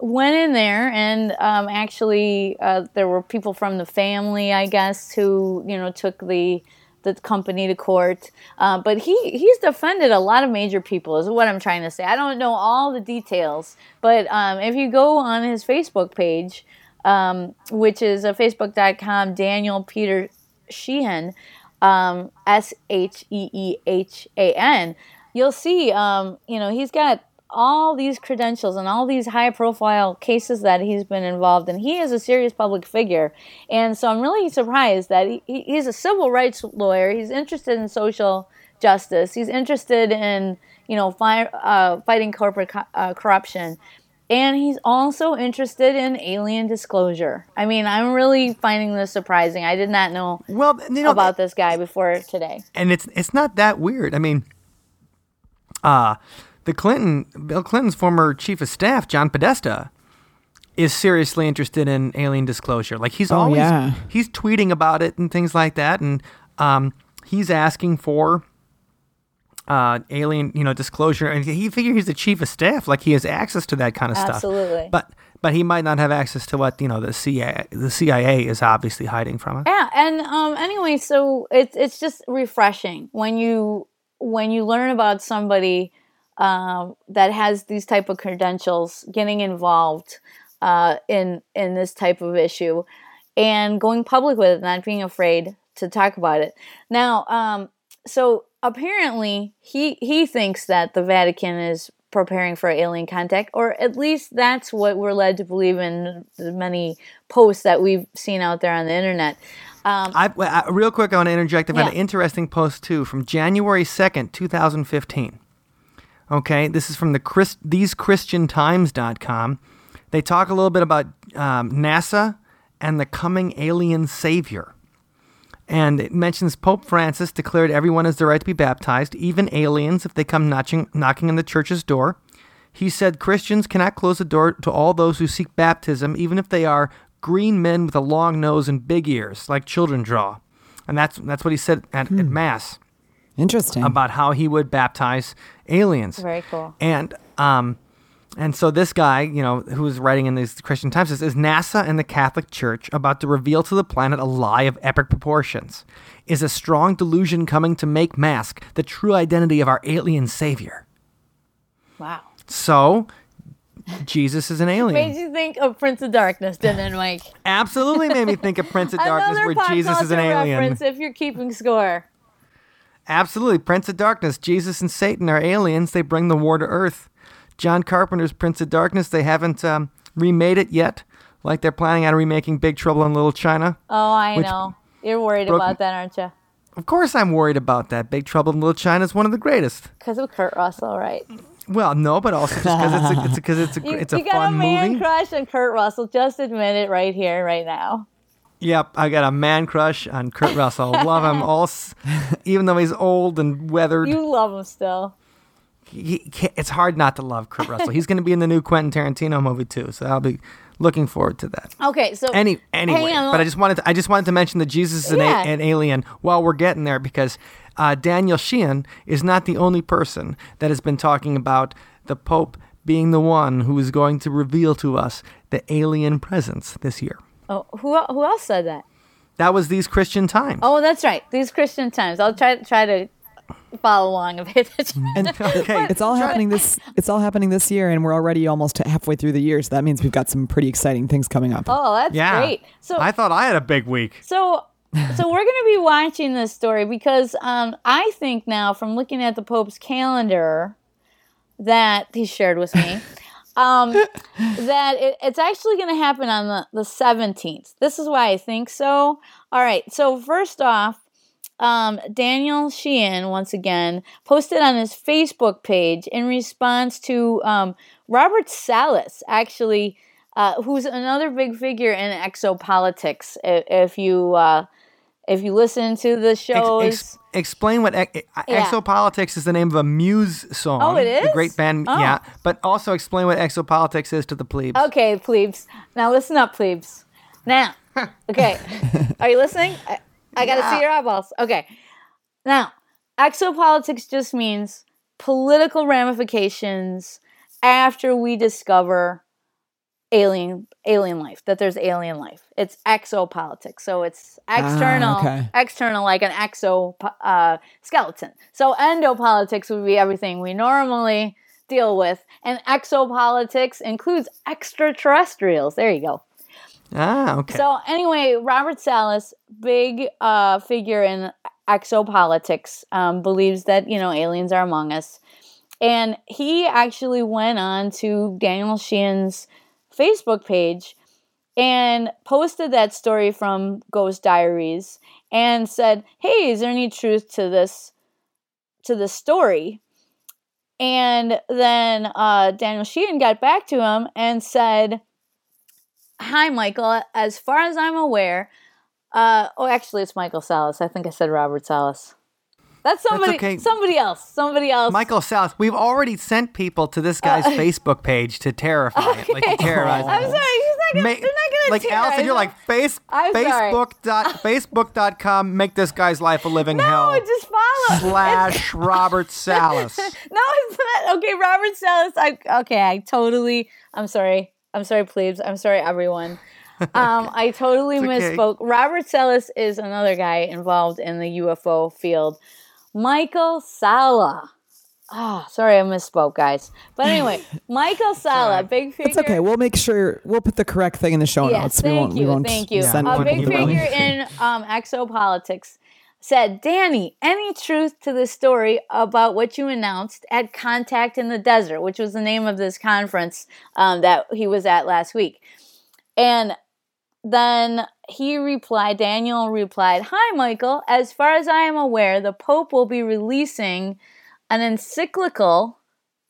went in there and um, actually uh, there were people from the family, I guess, who you know took the the company to court. Uh, but he he's defended a lot of major people, is what I'm trying to say. I don't know all the details, but um, if you go on his Facebook page, um, which is a facebook.com Daniel Peter Sheehan, um, S H E E H A N, you'll see, um, you know, he's got all these credentials and all these high profile cases that he's been involved in. He is a serious public figure. And so I'm really surprised that he, he- he's a civil rights lawyer. He's interested in social justice. He's interested in, you know, fi- uh, fighting corporate co- uh, corruption. And he's also interested in alien disclosure. I mean, I'm really finding this surprising. I did not know well, you know, about this guy before today. and it's it's not that weird. I mean, uh the Clinton Bill Clinton's former chief of staff, John Podesta, is seriously interested in alien disclosure. Like he's Oh, always yeah. he's tweeting about it and things like that, and um, he's asking for uh, alien, you know, disclosure. And he figures he's the chief of staff, like he has access to that kind of stuff. Absolutely. But but he might not have access to what you know the CIA the CIA is obviously hiding from him. Yeah, and um, anyway, so it's it's just refreshing when you when you learn about somebody um, that has these type of credentials, getting involved uh, in in this type of issue, and going public with it, not being afraid to talk about it. Now, um, so apparently, he he thinks that the Vatican is preparing for alien contact, or at least that's what we're led to believe in the many posts that we've seen out there on the internet. Um, I, I- real quick, I want to interject. I've had an interesting post too from January second, two thousand fifteen. Okay, this is from the Chris, TheseChristianTimes.com. They talk a little bit about um, NASA and the coming alien savior. And it mentions Pope Francis declared everyone has the right to be baptized, even aliens if they come knocking, knocking on the church's door. He said Christians cannot close the door to all those who seek baptism, even if they are green men with a long nose and big ears, like children draw. And that's that's what he said at, at Mass Interesting. about how he would baptize aliens. Very cool. And um, and so this guy, you know, who was writing in these Christian Times says, is NASA and the Catholic Church about to reveal to the planet a lie of epic proportions? Is a strong delusion coming to make mask the true identity of our alien savior? Wow. So, Jesus is an alien. Made you think of Prince of Darkness, didn't it, Mike? Absolutely made me think of Prince of Darkness, where Jesus is an alien. reference if you're keeping score. Absolutely. Prince of Darkness. Jesus and Satan are aliens. They bring the war to Earth. John Carpenter's Prince of Darkness, they haven't um, remade it yet, like they're planning on remaking Big Trouble in Little China. Oh, I know. You're worried broke- about that, aren't you? Of course, I'm worried about that. Big Trouble in Little China is one of the greatest. Because of Kurt Russell, right? Well, no, but also just because it's a, it's because it's a, You, it's a you got a man movie. crush on Kurt Russell. Just admit it right here, right now. Yep, I got a man crush on Kurt Russell. Love him all, s- even though he's old and weathered. You love him still. he can't, it's hard not to love Kurt Russell. He's going to be in the new Quentin Tarantino movie too, so I'll be looking forward to that. Okay, so Any anyway, on, but I just wanted to, I just wanted to mention that Jesus is an, Yeah. a, an alien while we're getting there because uh, Daniel Sheehan is not the only person that has been talking about the Pope being the one who is going to reveal to us the alien presence this year. Oh, who who else said that? That was these Christian times. Oh, that's right. These Christian times. I'll try try to follow along a bit. And Okay. it's all happening this it's all happening this year and we're already almost halfway through the year so that means we've got some pretty exciting things coming up oh, that's yeah. great. So I thought I had a big week. So, so we're going to be watching this story because um, I think now, from looking at the Pope's calendar that he shared with me, um, that it, it's actually going to happen on the, the 17th. This is why I think so. All right. So, first off, um, Daniel Sheehan, once again, posted on his Facebook page in response to um, Robert Salas, actually, uh, who's another big figure in exopolitics. If, if you uh, if you listen to the shows, ex- explain what ex- Yeah. exopolitics is the name of a Muse song. Oh, it The great band, Oh. yeah. But also explain what exopolitics is to the plebes. okay, plebes. Now listen up, plebes. Now, okay, are you listening? I, I got to see your eyeballs. Okay, now exopolitics just means political ramifications after we discover alien alien life that there's alien life. It's exopolitics. So it's external okay. external like an exo uh, skeleton. So endopolitics would be everything we normally deal with. And exopolitics includes extraterrestrials. There you go. Ah, okay. so anyway, Robert Salas, big uh, figure in exopolitics, um, believes that you know aliens are among us, and he actually went on to Daniel Sheehan's Facebook page and posted that story from Ghost Diaries and said, "Hey, is there any truth to this to this story?" And then uh, Daniel Sheehan got back to him and said. Hi, Michael. As far as I'm aware, uh, oh, actually, it's Michael Salas. I think I said Robert Salas. That's somebody. okay. Somebody else. Somebody else. Michael South, we've already sent people to this guy's Facebook page to terrify it, like to terrorize Uh, I'm sorry. He's not gonna. Ma- they're not gonna. like terrorize Allison, you're like face I'm sorry. Facebook dot Facebook.com make this guy's life a living No, hell. No, just follow. Slash Robert Salas. No, it's not. Okay, Robert Salas. I okay. I totally. I'm sorry. I'm sorry, plebes. I'm sorry, everyone. Um, I totally It's okay. misspoke. Robert Salas is another guy involved in the UFO field. Michael Salla. Ah, sorry, I misspoke, guys. But anyway, Michael Salla, big figure. it's okay we'll make sure we'll put the correct thing in the show Yes, notes thank we won't you, we won't thank you. send Yeah. A big figure in um, exopolitics said, Danny, any truth to the story about what you announced at Contact in the Desert, which was the name of this conference um, that he was at last week? And then he replied, Daniel replied, Hi, Michael. As far as I am aware, the Pope will be releasing an encyclical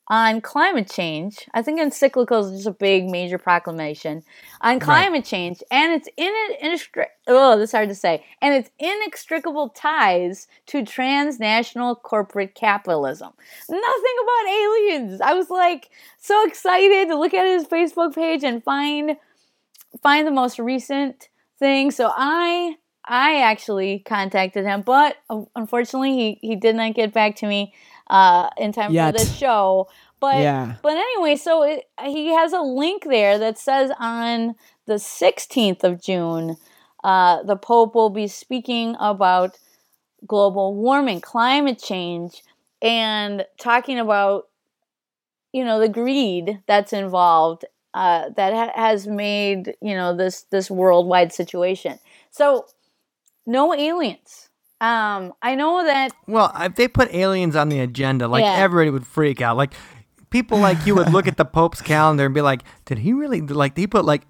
on climate change. I think encyclical is just a big major proclamation on climate change, and it's in it oh, this is hard to say, and it's inextricable ties to transnational corporate capitalism. Nothing about aliens. I was like so excited to look at his Facebook page and find find the most recent thing. So I I actually contacted him, but unfortunately he, he did not get back to me uh, in time Yet. for the show. But Yeah. but anyway, so it, he has a link there that says on the 16th of June, uh, the Pope will be speaking about global warming, climate change, and talking about you know the greed that's involved uh, that ha- has made you know this this worldwide situation. So no aliens. Um, I know that Well, if they put aliens on the agenda, like Yeah. everybody would freak out. Like people like you would look at the Pope's calendar and be like, "Did he really like he put like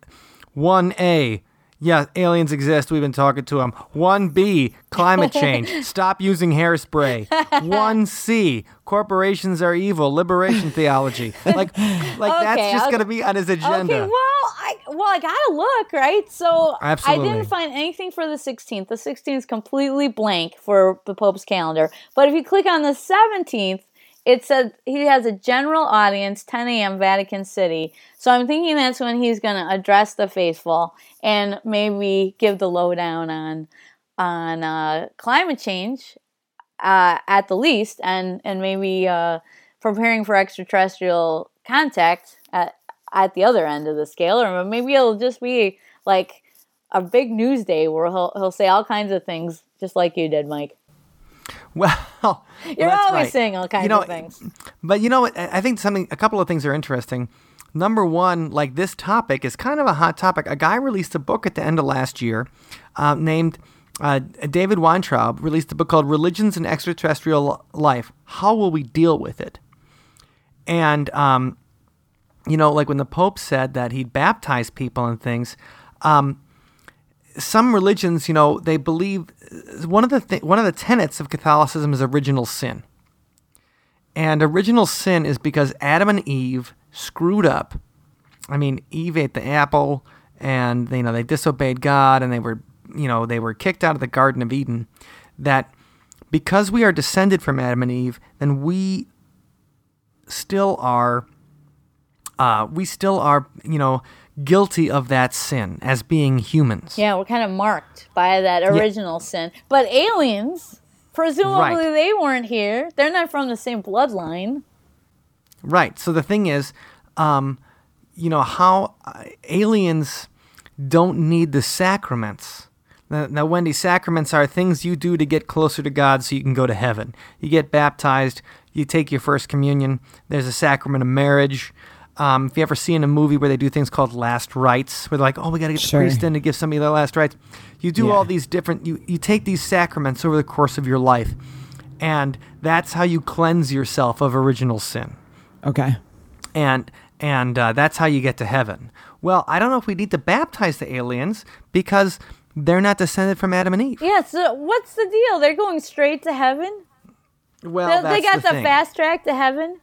One A. Yeah, aliens exist. We've been talking to them. One B, climate change. Stop using hairspray. One C, corporations are evil. Liberation theology. Like, like that's Okay, just I'll- gonna be on his agenda. Okay, well, I well, I gotta look right. So I didn't find anything for the 16th. The 16th is completely blank for the Pope's calendar. But if you click on the 17th, it said he has a general audience, 10 a.m. Vatican City. So I'm thinking that's when he's gonna address the faithful and maybe give the lowdown on on uh, climate change uh, at the least, and and maybe uh, preparing for extraterrestrial contact at at the other end of the scale, or maybe it'll just be like a big news day where he'll he'll say all kinds of things, just like you did, Mike. Well, You're that's always right. saying all kinds know, of things. But you know what? I I think something, a couple of things are interesting. Number one, like this topic is kind of a hot topic. A guy released a book at the end of last year uh, named uh, David Weintraub released a book called Religions and Extraterrestrial Life. How will we deal with it? And, um, you know, like when the Pope said that he'd baptize people and things, um, some religions, you know, they believe one of the th- one of the tenets of Catholicism is original sin. And original sin is because Adam and Eve screwed up. I mean, Eve ate the apple and you know they disobeyed God and they were you know they were kicked out of the garden of Eden that because we are descended from Adam and Eve, then we still are uh, we still are, you know, guilty of that sin as being humans. Yeah, we're kind of marked by that original sin. But aliens, presumably Right. they weren't here. They're not from the same bloodline. Right. So the thing is, um, you know, how uh, aliens don't need the sacraments. Now, now, Wendy, sacraments are things you do to get closer to God so you can go to heaven. You get baptized, you take your first communion, there's a sacrament of marriage. Um, if you ever see in a movie where they do things called last rites, where they're like, oh, we got to get Sure. the priest in to give somebody their last rites. You do Yeah. all these different, you, you take these sacraments over the course of your life. And that's how you cleanse yourself of original sin Okay. and and uh, that's how you get to heaven. Well, I don't know if we need to baptize the aliens because they're not descended from Adam and Eve. Yeah, so what's the deal? They're going straight to heaven? Well, they, they got the, the, thing. fast track to heaven?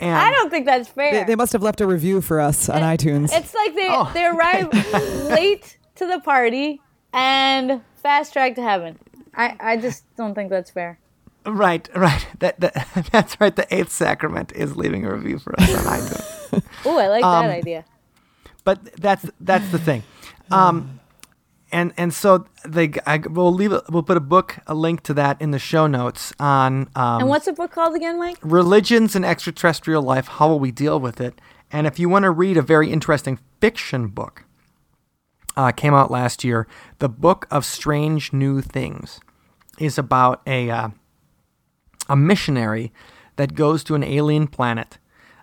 And I don't think that's fair. They, they must have left a review for us on iTunes. It's like they Oh, they arrive late to the party and fast track to heaven. I, I just don't think that's fair. Right, right. That, that that's right. The eighth sacrament is leaving a review for us on iTunes. Oh, I like Um, that idea. But that's that's the thing. Um, and and so they I, we'll leave we'll put a book a link to that in the show notes on um, And what's the book called again, Mike? religions and extraterrestrial life how will we deal with it and if you want to read a very interesting fiction book uh, came out last year the book of strange new things is about a uh, a missionary that goes to an alien planet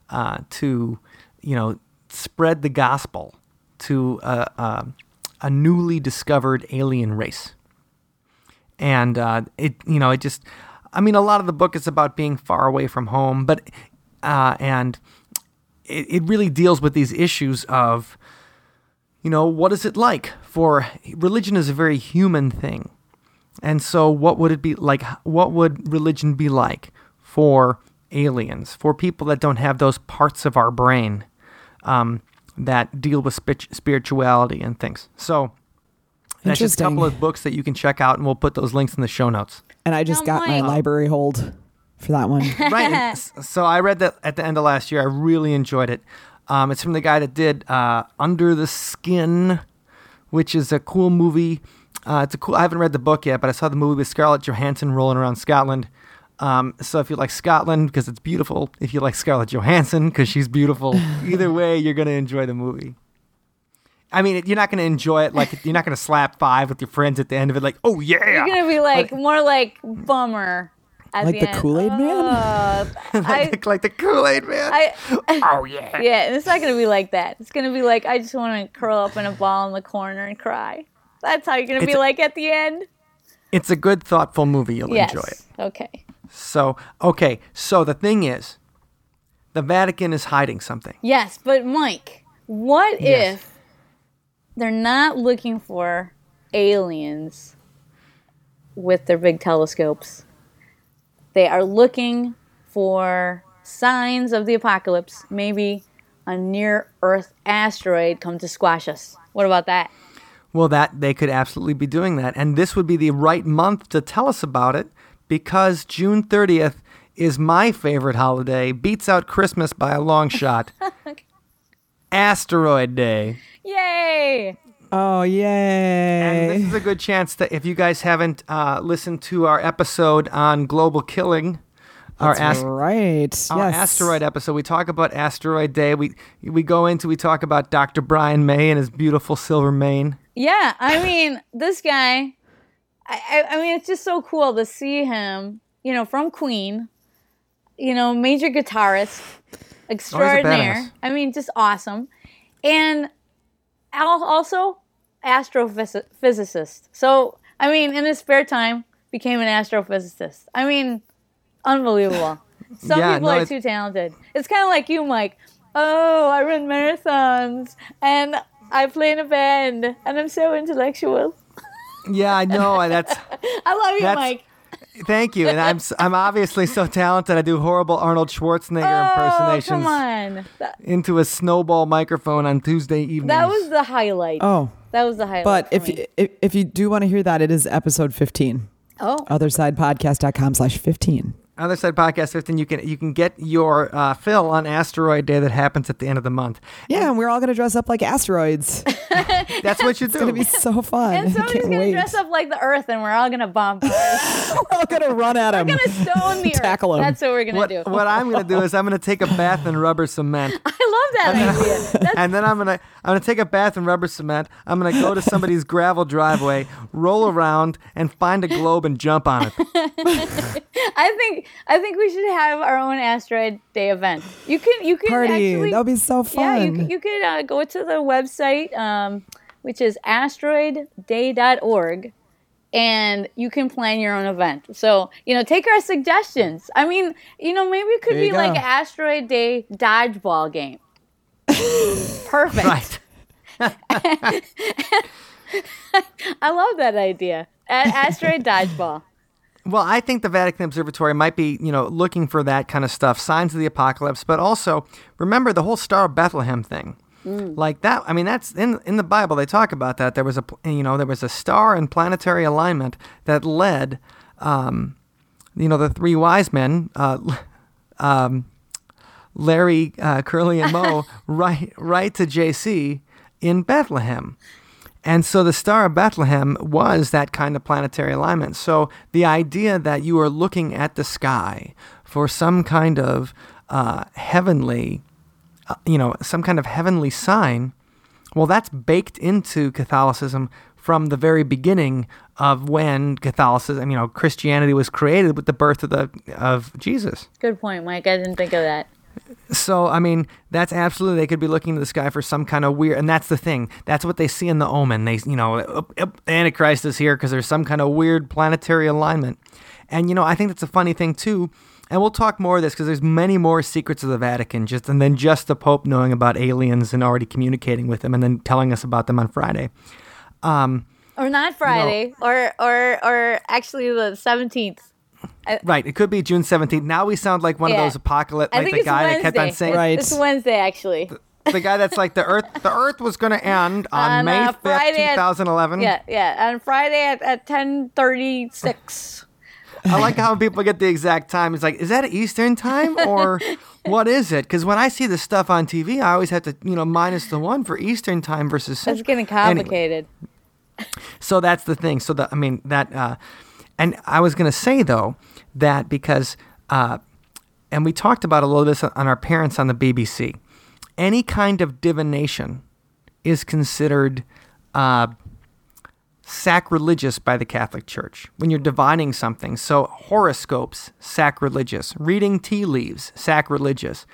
uh, to you know spread the gospel to a, a, newly discovered alien race. And uh, it you know it just i mean a lot of the book is about being far away from home but uh, and it, it really deals with these issues of you know what is it like? For religion is a very human thing. And so what would it be like what would religion be like for aliens for people that don't have those parts of our brain? Um, that deal with spirit- spirituality and things so that's just a couple of books that you can check out, and we'll put those links in the show notes. and I just Now, got my Mike- library hold for that one. right. and so I read that at the end of last year. I really enjoyed it. Um, it's from the guy that did uh, Under the Skin, which is a cool movie. Uh, it's a cool. I haven't read the book yet, but I saw the movie with Scarlett Johansson rolling around Scotland. Um, so if you like Scotland because it's beautiful, if you like Scarlett Johansson because she's beautiful, either way, you're gonna enjoy the movie. I mean, you're not gonna enjoy it like you're not gonna slap five with your friends at the end of it, like, oh yeah. You're gonna be like more like bummer. At Like the end. Kool-Aid Man? Uh, I, like, like the Kool Aid man. I, oh yeah. yeah, and it's not gonna be like that. It's gonna be like I just want to curl up in a ball in the corner and cry. That's how you're gonna be a- like at the end. It's a good, thoughtful movie. You'll Yes. enjoy it. Okay. So, okay. So the thing is, the Vatican is hiding something. Yes, but Mike, what Yes. if they're not looking for aliens with their big telescopes. They are looking for signs of the apocalypse, maybe a near Earth asteroid come to squash us. What about that? Well, that they could absolutely be doing that, and this would be the right month to tell us about it because June 30th is my favorite holiday, beats out Christmas by a long shot. Asteroid Day. Yay! Oh, yay. And yay. this is a good chance that if you guys haven't uh, listened to our episode on global killing, our, That's ast- right. our yes. asteroid episode, we talk about Asteroid Day. We we go into we talk about Dr. Brian May and his beautiful silver mane. Yeah, I mean, this guy, I, I, mean, it's just so cool to see him, you know, from Queen, you know, major guitarist, extraordinaire. I mean, just awesome. And al- also astrophysicist. So, I mean, in his spare time, became an astrophysicist. I mean, unbelievable. Some Yeah, people no, are too talented. It's kind of like you, Mike. Oh, I run marathons and I play in a band and I'm so intellectual. Yeah, I know. I- That's I love you, That's- Mike. thank you. And I'm s- I'm obviously so talented. I do horrible Arnold Schwarzenegger Oh, impersonations come on. That, into a snowball microphone on Tuesday evening. that was the highlight. Oh, That was the highlight. but if, you, if if you do want to hear that, it is episode 15. oh, Othersidepodcast.com slash 15. Other Side Podcast 15. You can you can get your uh, fill on Asteroid Day that happens at the end of the month. Yeah, and we're all going to dress up like asteroids. That's what you do. It's going to be so fun. and I somebody's gonna wait. dress up like the Earth, and we're all gonna bomb. we're We're all going to run at him. We're gonna stone the Earth. Tackle 'em. That's what we're gonna what, do. what I'm gonna do is I'm gonna take a bath in rubber cement, I love that idea. That's and then I'm gonna I'm gonna take a bath in rubber cement. I'm gonna go to somebody's gravel driveway, roll around, and find a globe and jump on it. I think I think we should have our own asteroid day event. You can you can Party. actually that would be so fun. yeah you you could uh, go to the website um, which is asteroidday.org and you can plan your own event. So you know take our suggestions. I mean you know maybe it could There be like an asteroid day dodgeball game. Perfect. Right. I love that idea. Asteroid dodgeball. Well, I think the Vatican Observatory might be, you know, looking for that kind of stuff, signs of the apocalypse, but also remember the whole Star of Bethlehem thing. Like that, I mean, that's in in the Bible. They talk about that. There was a, you know, there was a star and planetary alignment that led, um, you know, the three wise men, uh, um, Larry, uh, Curly, and Moe, right, right to JC in Bethlehem. And so the Star of Bethlehem was that kind of planetary alignment. So the idea that you are looking at the sky for some kind of uh, heavenly, uh, you know, some kind of heavenly sign, well, that's baked into Catholicism from the very beginning of when Catholicism, you know, Christianity was created with the birth of the of Jesus. Good point, Mike. I didn't think of that. So I mean, that's absolutely they could be looking to the sky for some kind of weird, and that's the thing. That's what they see in the omen. They, you know, up, Antichrist is here because there's some kind of weird planetary alignment, and you know, I think that's a funny thing too. And we'll talk more of this because there's many more secrets of the Vatican, just and then just the Pope knowing about aliens and already communicating with them, and then telling us about them on Friday. Um, Or not Friday, or or or actually the seventeenth. Right, it could be June 17th. Now we sound like one Yeah. of those apocalypse, I like think the it's guy Wednesday. that kept on saying, It's- Right. It's Wednesday, actually. the guy that's like the Earth, the Earth was going to end on, On, May uh, 5th, Friday at- 2011. Yeah, yeah. On Friday at, at ten thirty six. I like how people get the exact time. It's like, is that Eastern time or what is it? Because when I see this stuff on TV, I always have to, you know, minus the one for Eastern time versus It's Central. getting Anyway, complicated. so that's the thing. So the, I mean that, uh, and I was gonna say though that because, uh, and we talked about a little bit on our parents on the BBC. Any kind of divination is considered. Uh, sacrilegious by the Catholic Church when you're divining something. So, horoscopes, sacrilegious. Reading tea leaves, sacrilegious.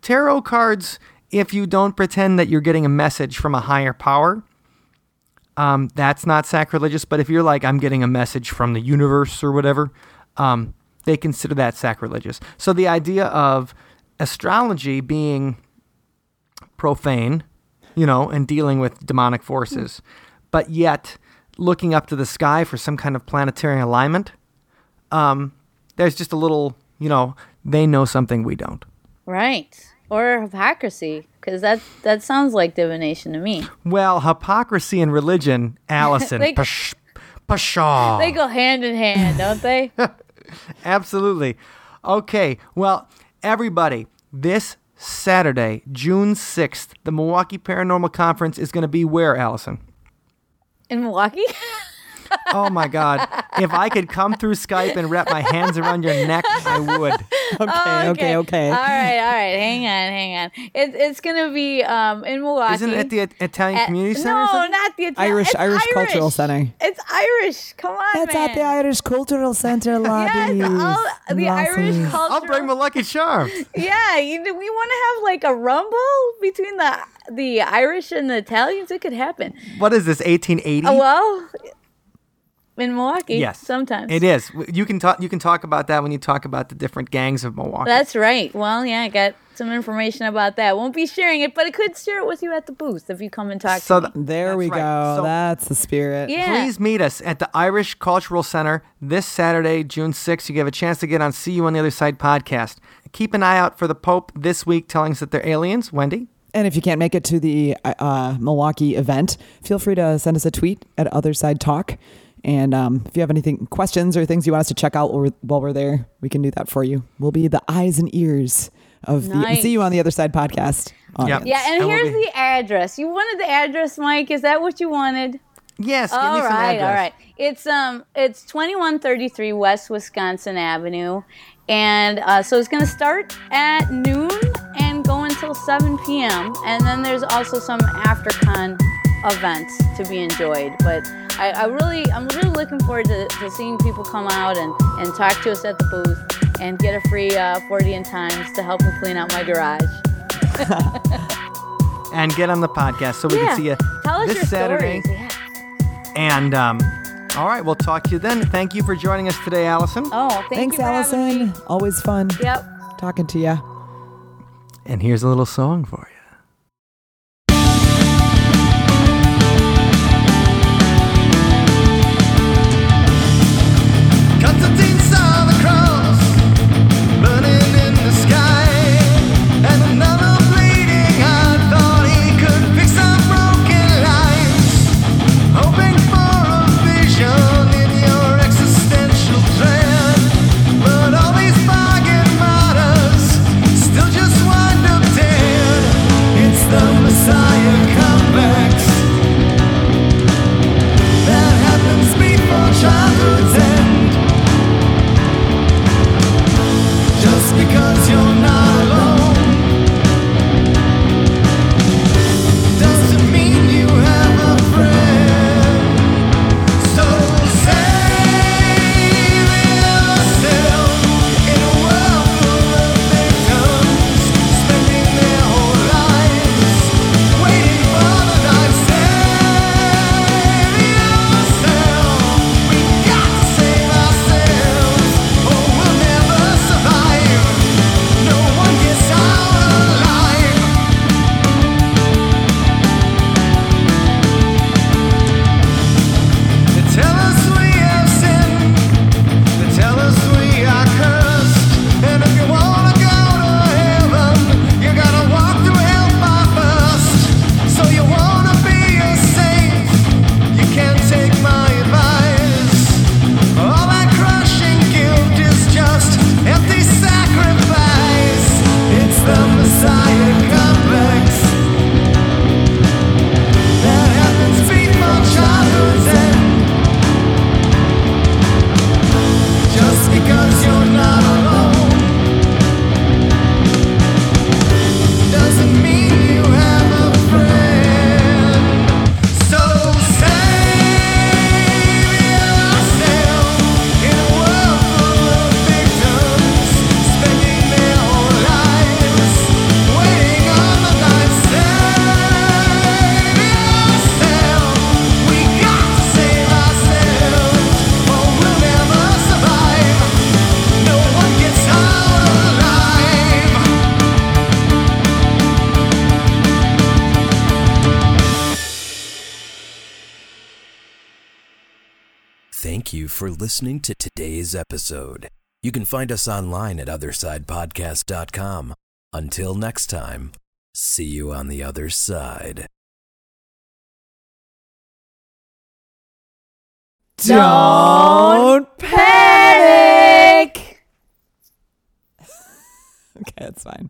Tarot cards, if you don't pretend that you're getting a message from a higher power, um, that's not sacrilegious. But if you're like, I'm getting a message from the universe or whatever, um, they consider that sacrilegious. So, the idea of astrology being profane, you know, and dealing with demonic forces, but yet looking up to the sky for some kind of planetary alignment. Um, there's just a little, you know, they know something we don't. Right. Or hypocrisy, because that that sounds like divination to me. Well, hypocrisy and religion, Allison. They- psh, pshaw. They go hand in hand, don't they? Absolutely. Okay. Well, everybody, this Saturday, June 6th, the Milwaukee Paranormal Conference is going to be where, Allison? In Milwaukee? Oh my God. if I could come through Skype and wrap my hands around your neck, I would. Okay, okay, okay. All right, all right. Hang on, hang on. It, it's gonna be um in Milwaukee. Isn't it at the Italian At- Community Center? No, not the Italian. Irish- it's Irish Cultural Center. It's Irish. Come on, It's man. at the Irish Cultural Center lobby. Yes, all, the Irish cultural. I'll bring my lucky charms. Yeah, you, we want to have like a rumble between the the Irish and the Italians. It could happen. What is this, 1880? Oh, well, in Milwaukee. yes. sometimes It is. You can talk you can talk about that when you talk about the different gangs of Milwaukee. That's right. Well, yeah, I got some information about that. Won't be sharing it, but I could share it with you at the booth if you come and talk so to me. th- There that's we right. go. So- That's the spirit. Yeah. Please meet us at the Irish Cultural Center this Saturday, June 6th. You have a chance to get on See You on the Other Side podcast. Keep an eye out for the Pope this week telling us that they're aliens. Wendy? And if you can't make it to the uh, Milwaukee event, feel free to send us a tweet at Other Side Talk. And um, if you have anything, questions or things you want us to check out while we're, while we're there, we can do that for you. We'll be the eyes and ears of the Nice. See You on the Other Side podcast. audience. Yeah, and I here's be- the address. You wanted the address, Mike. Is that what you wanted? Yes, give me right. Some all right. It's um, it's 2133 West Wisconsin Avenue, and uh, so it's going to start at noon and go until 7 p.m. And then there's also some aftercon events to be enjoyed. But I, I really, I'm really looking forward to, to seeing people come out and, and talk to us at the booth and get a free uh, 40 in times to help me clean out my garage. And get on the podcast so we yeah, can see you tell us this your Saturday. stories. Yeah. And um, all right, we'll talk to you then. Thank you for joining us today, Allison. Oh, thank Thanks, you for having me. Allison. Always fun Yep. talking to you. And here's a little song for you. You. Listening to today's episode. You can find us online at othersidepodcast.com. Until next time, see you on the other side. Don't panic. okay, that's fine.